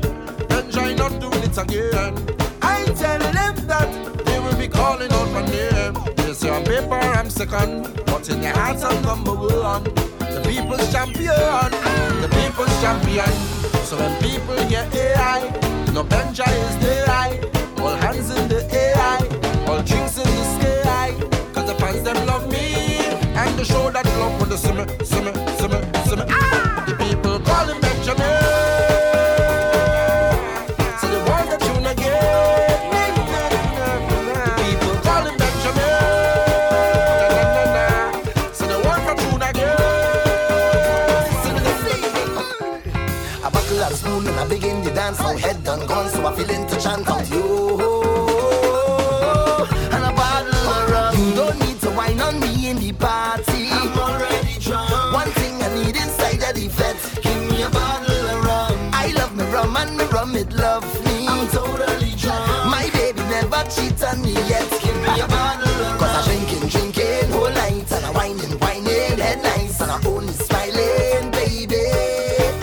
Benjai not doing it again. I tell them that they will be calling out my name. They say on paper I'm second, but in their hearts I'm number one. The people's champion, the people's champion. So when people hear AI, no Benja is the eye. All hands in the AI, all drinks in the sky. Cause the fans them love me, and they show that love see me, see me, see me. Ah! To chant you. And a bottle of rum. You don't need to wine on me in the party. I'm already drunk. One thing I need inside of the vet. Give me a bottle of rum. I love me rum and me rum it love me. I'm totally drunk. My baby never cheat on me yet. Give me a bottle of rum. Cause I drinking, drinking whole night and I'm whining, whining head nice and I'm only smiling, baby.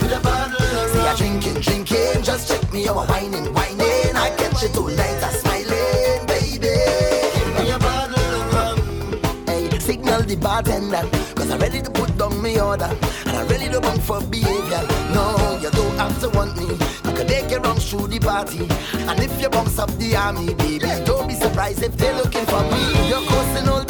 With a bottle of rum. See I'm drinking, drinking, just check me out, whining, whining. Catch it all night, I smiling, baby. Me a bottle of rum. Hey, signal the bartender, cause I'm ready to put down order. And I'm bunk for behavior. No, you don't have to want me. You take your through the party. And if you bounce up the army, baby, don't be surprised if they're looking for me. You're coasting all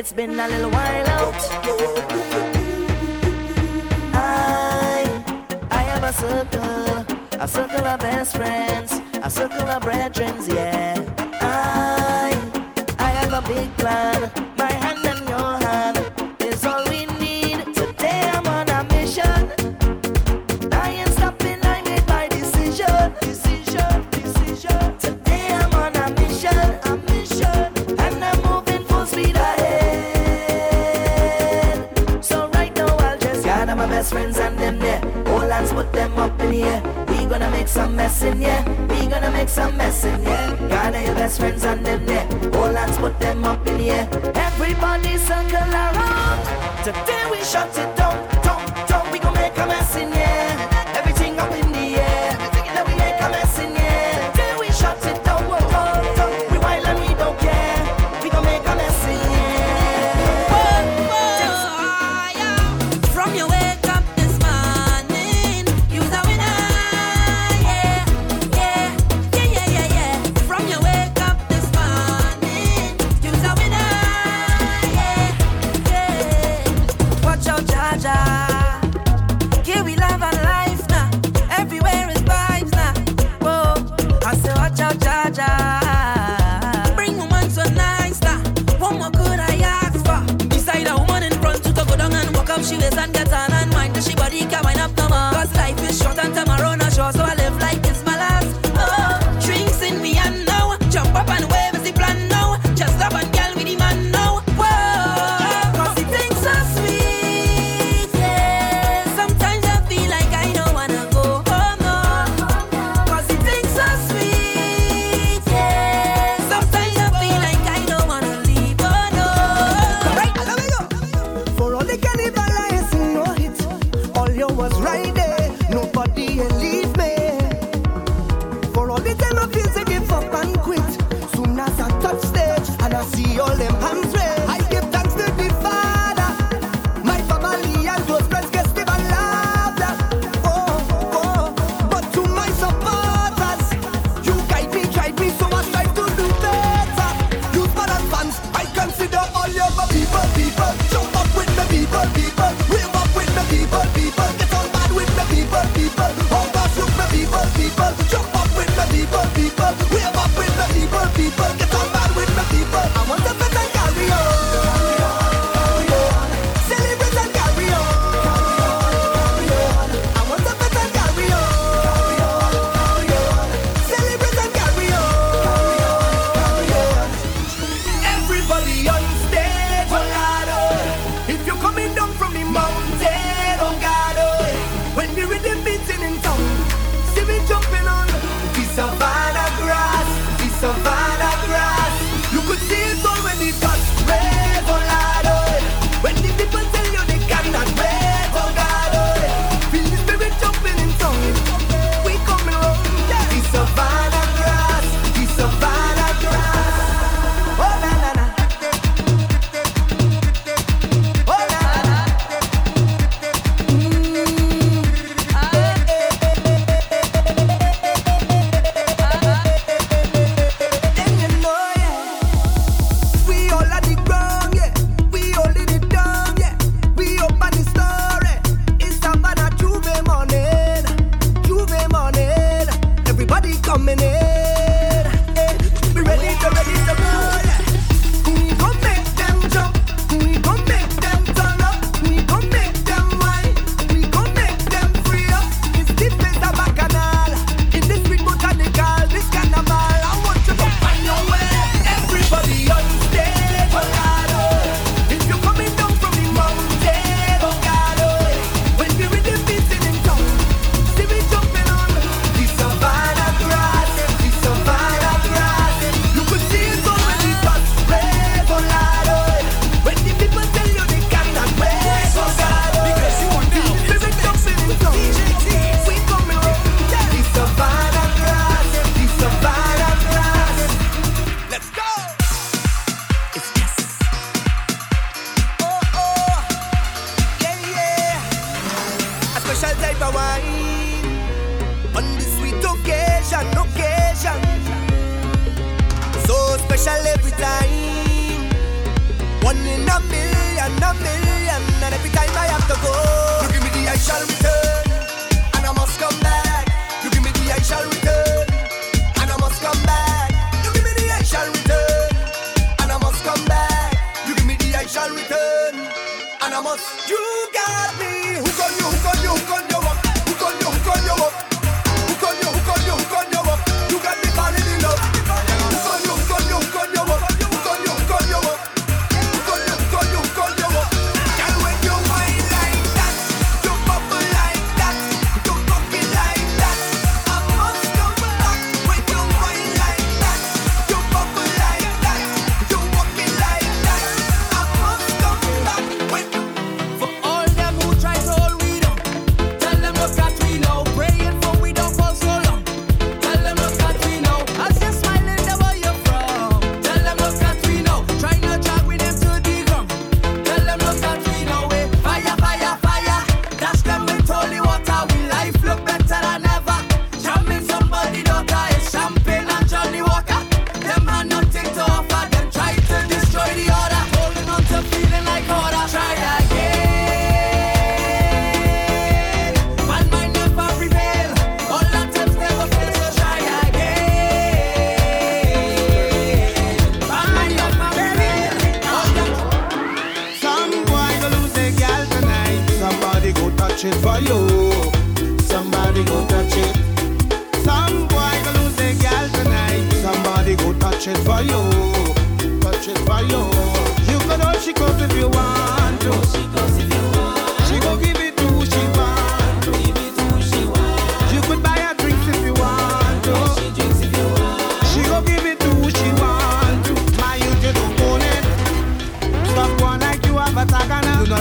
It's been a little while out. I, I have a circle, a circle of best friends, a circle of brethren, yeah. I, I have a big plan.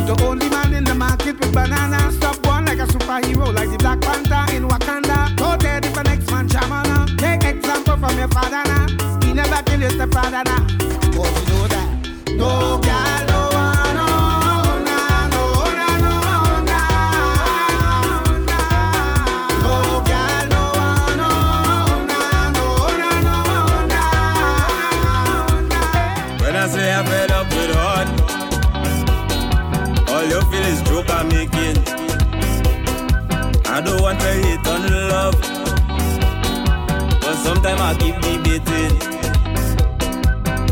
The only man in the market with banana. Stop one like a superhero, like the Black Panther in Wakanda. Go there if the next man shamana. Take example from your father now. He never kill your stepfather now. Oh, you know that. No debating.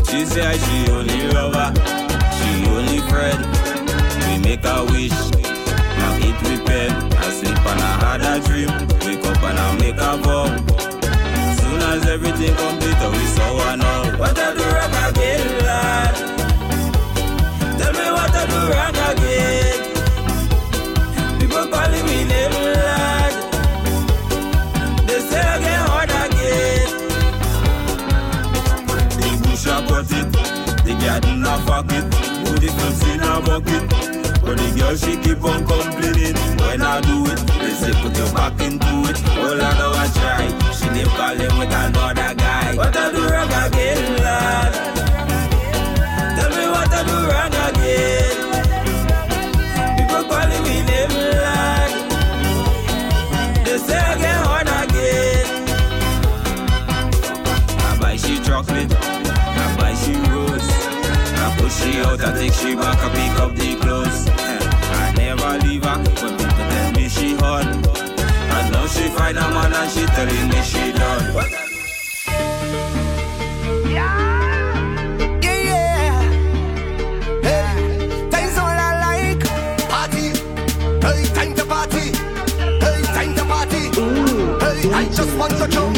She say she only lover, she only friend. We make a wish, now eat with pen. I sleep and I had a dream, wake up and I make a vow. Soon as everything complete, we saw one all. What a bucket. But the girl she keep on complaining when I do it. They say put your back into it. All I know I try. She name calling with another guy. What I do wrong again, she out, I take she back, I pick up the clothes. Eh, I never leave her, but people tell me she hot. And now she find a man and she telling me she done. Yeah, yeah. Hey, time's all I like. Party. Hey, time to party. Hey, time to party. Hey, I just want to jump,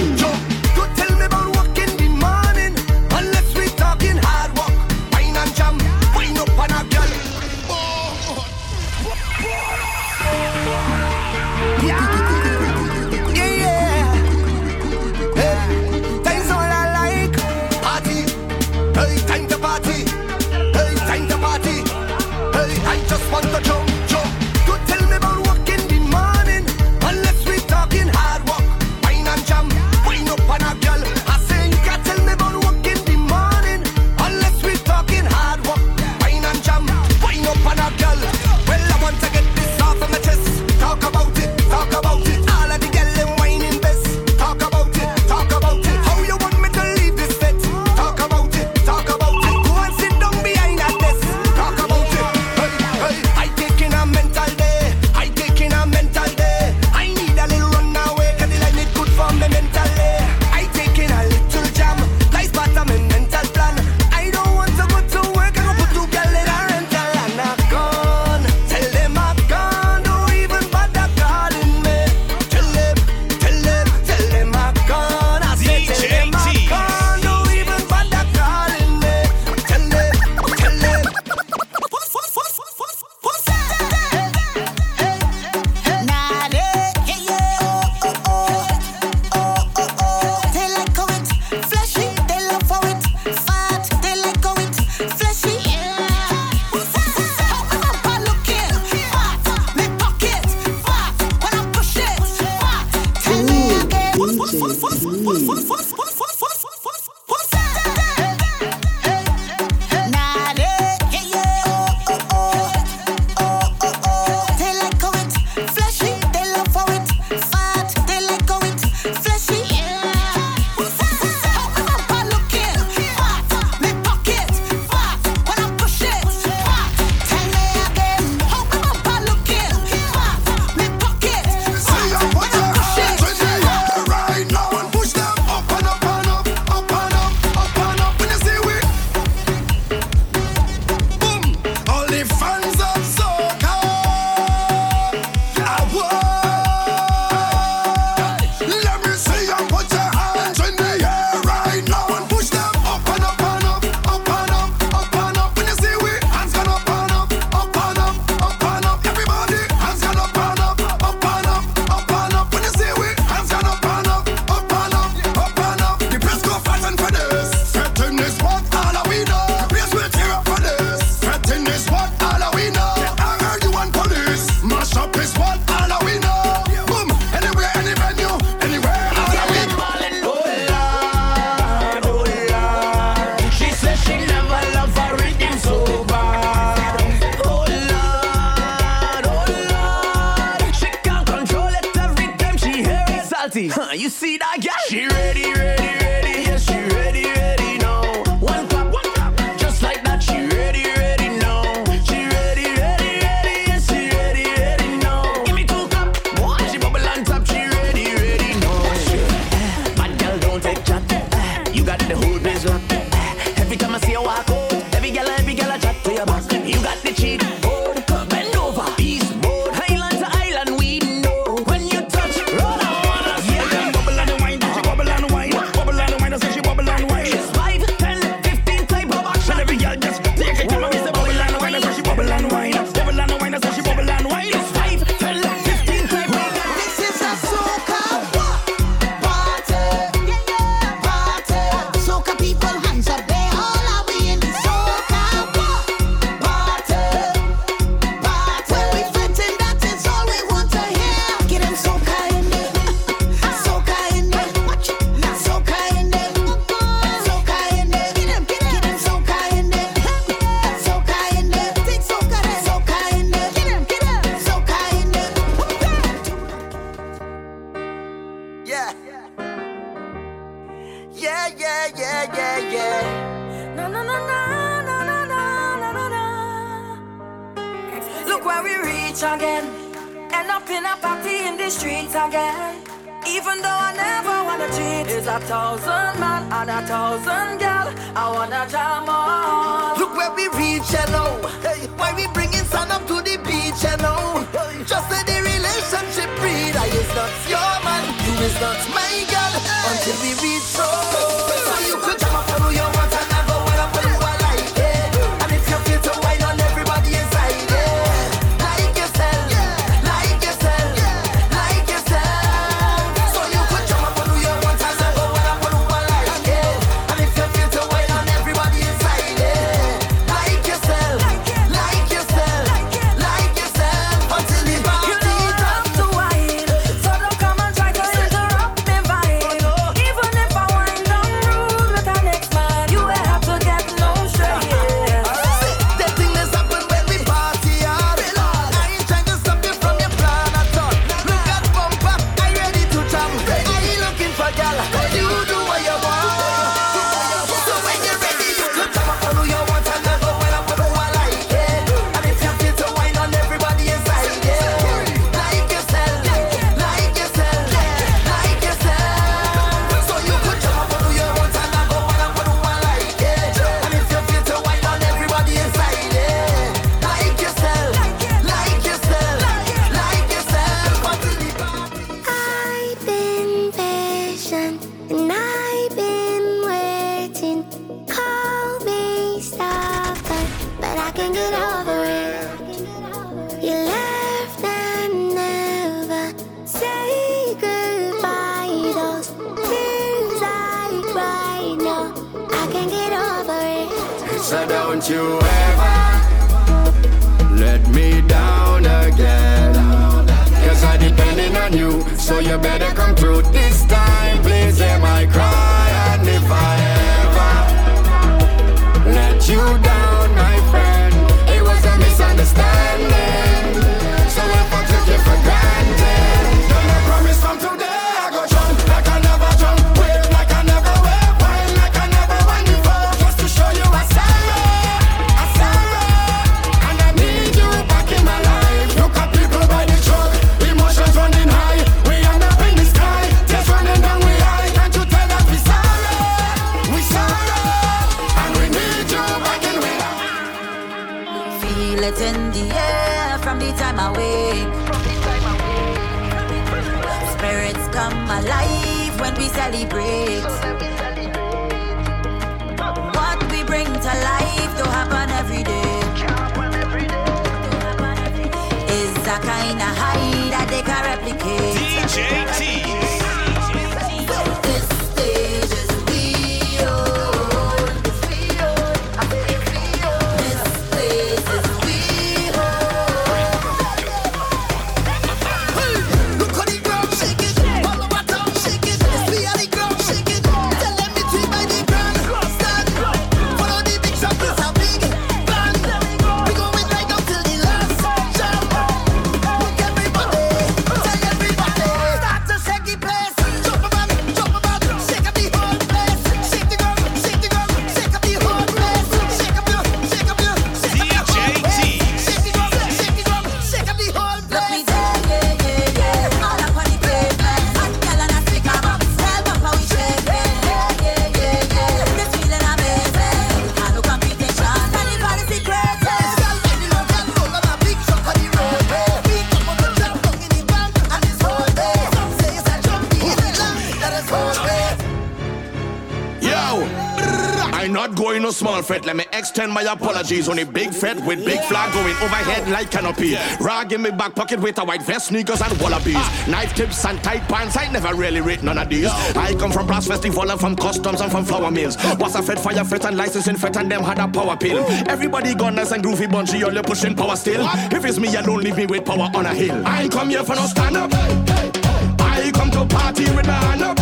fret. Let me extend my apologies. On a big fret with big flag going overhead like canopy. Rag in my back pocket with a white vest, sneakers and wallabies. Knife tips and tight pants. I never really rate none of these. I come from brass festival and from customs and from flour mills. Was a fed fire fret and licensing fret and them had a power pill. Everybody nice and groovy, bunchy, only pushing power still. If it's me alone, leave me with power on a hill. I come here for no stand up. I come to party with my hand up.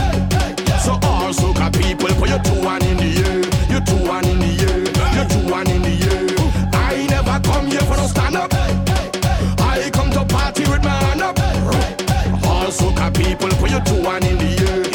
So all soca people, put your two one in the air. Your two one in one in the air. I never come here for no stand up. I come to party with my hand up. All soca people, put your two one in the air.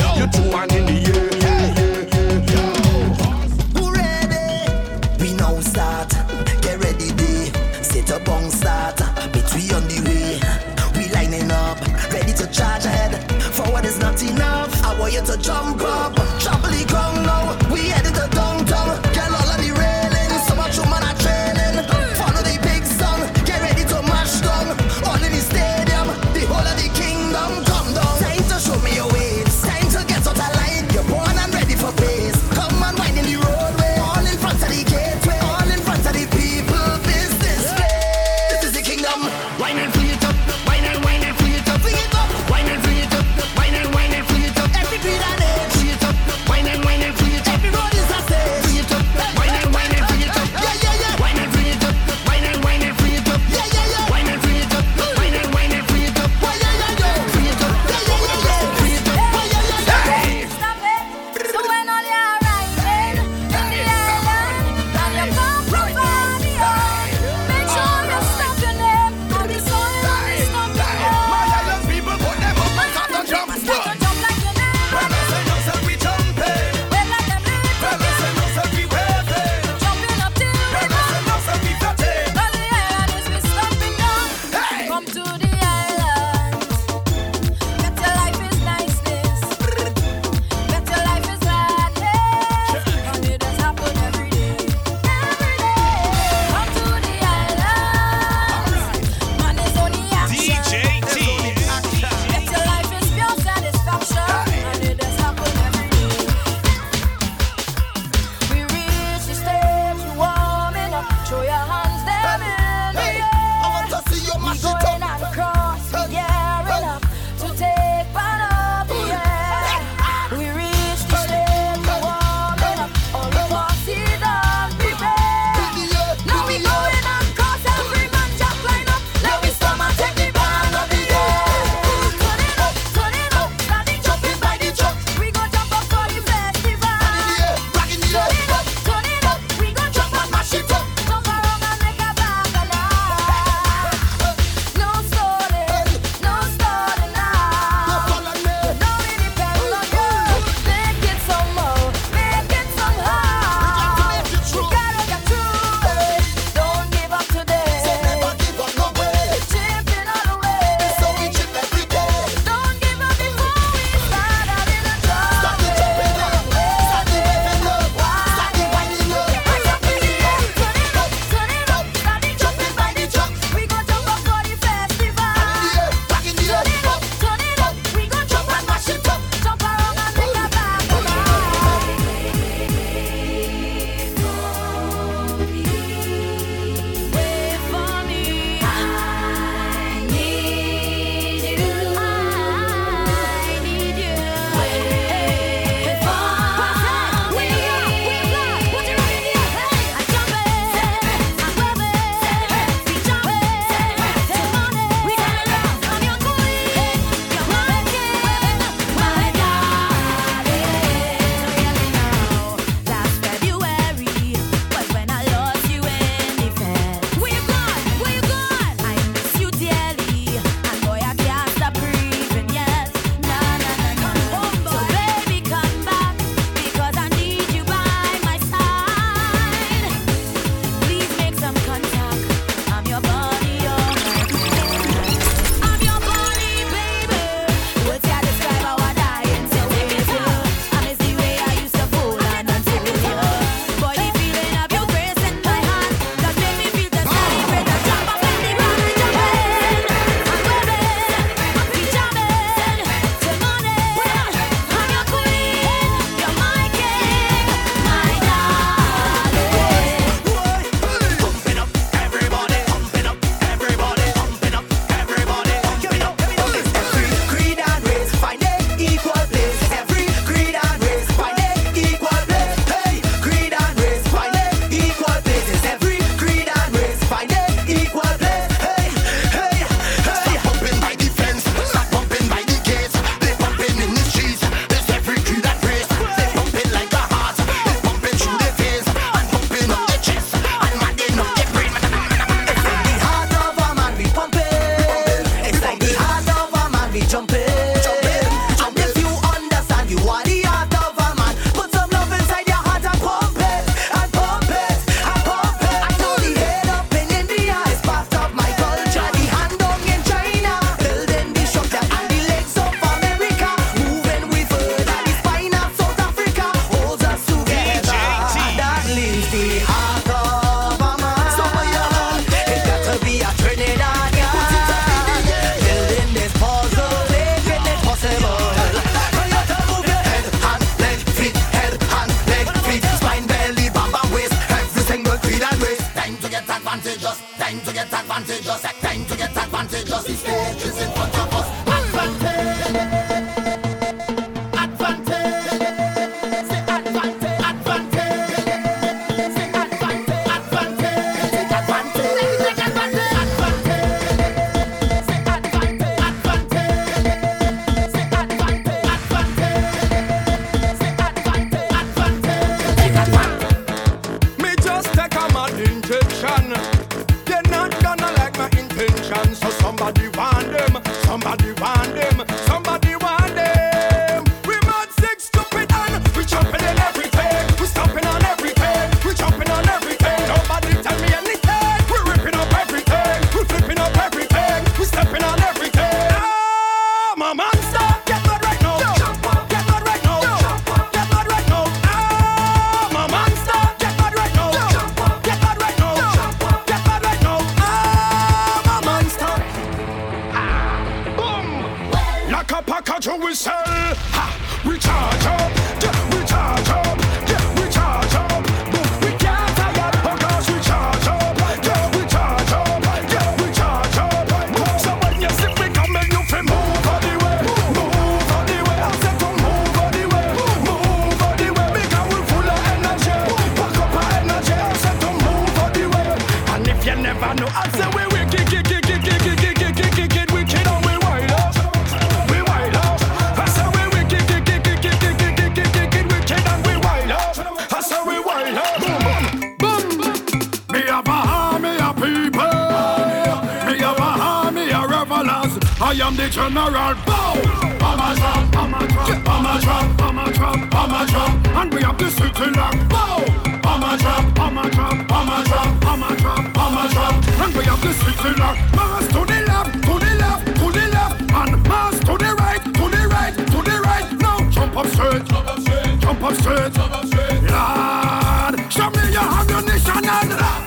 General Bow. Bomber drop, bomber drop, bomber drop, bomber drop, bomber drop, and we have the city lock. Bow. Bomber drop, bomber drop, bomber drop, bomber drop, bomber drop, and we have the city lock. Mass to the left, to the left, to the left, and mass to the right, to the right, to the right. Now jump up straight, jump up straight, jump up straight, jump up straight. Lord, show me your ammunition and rock.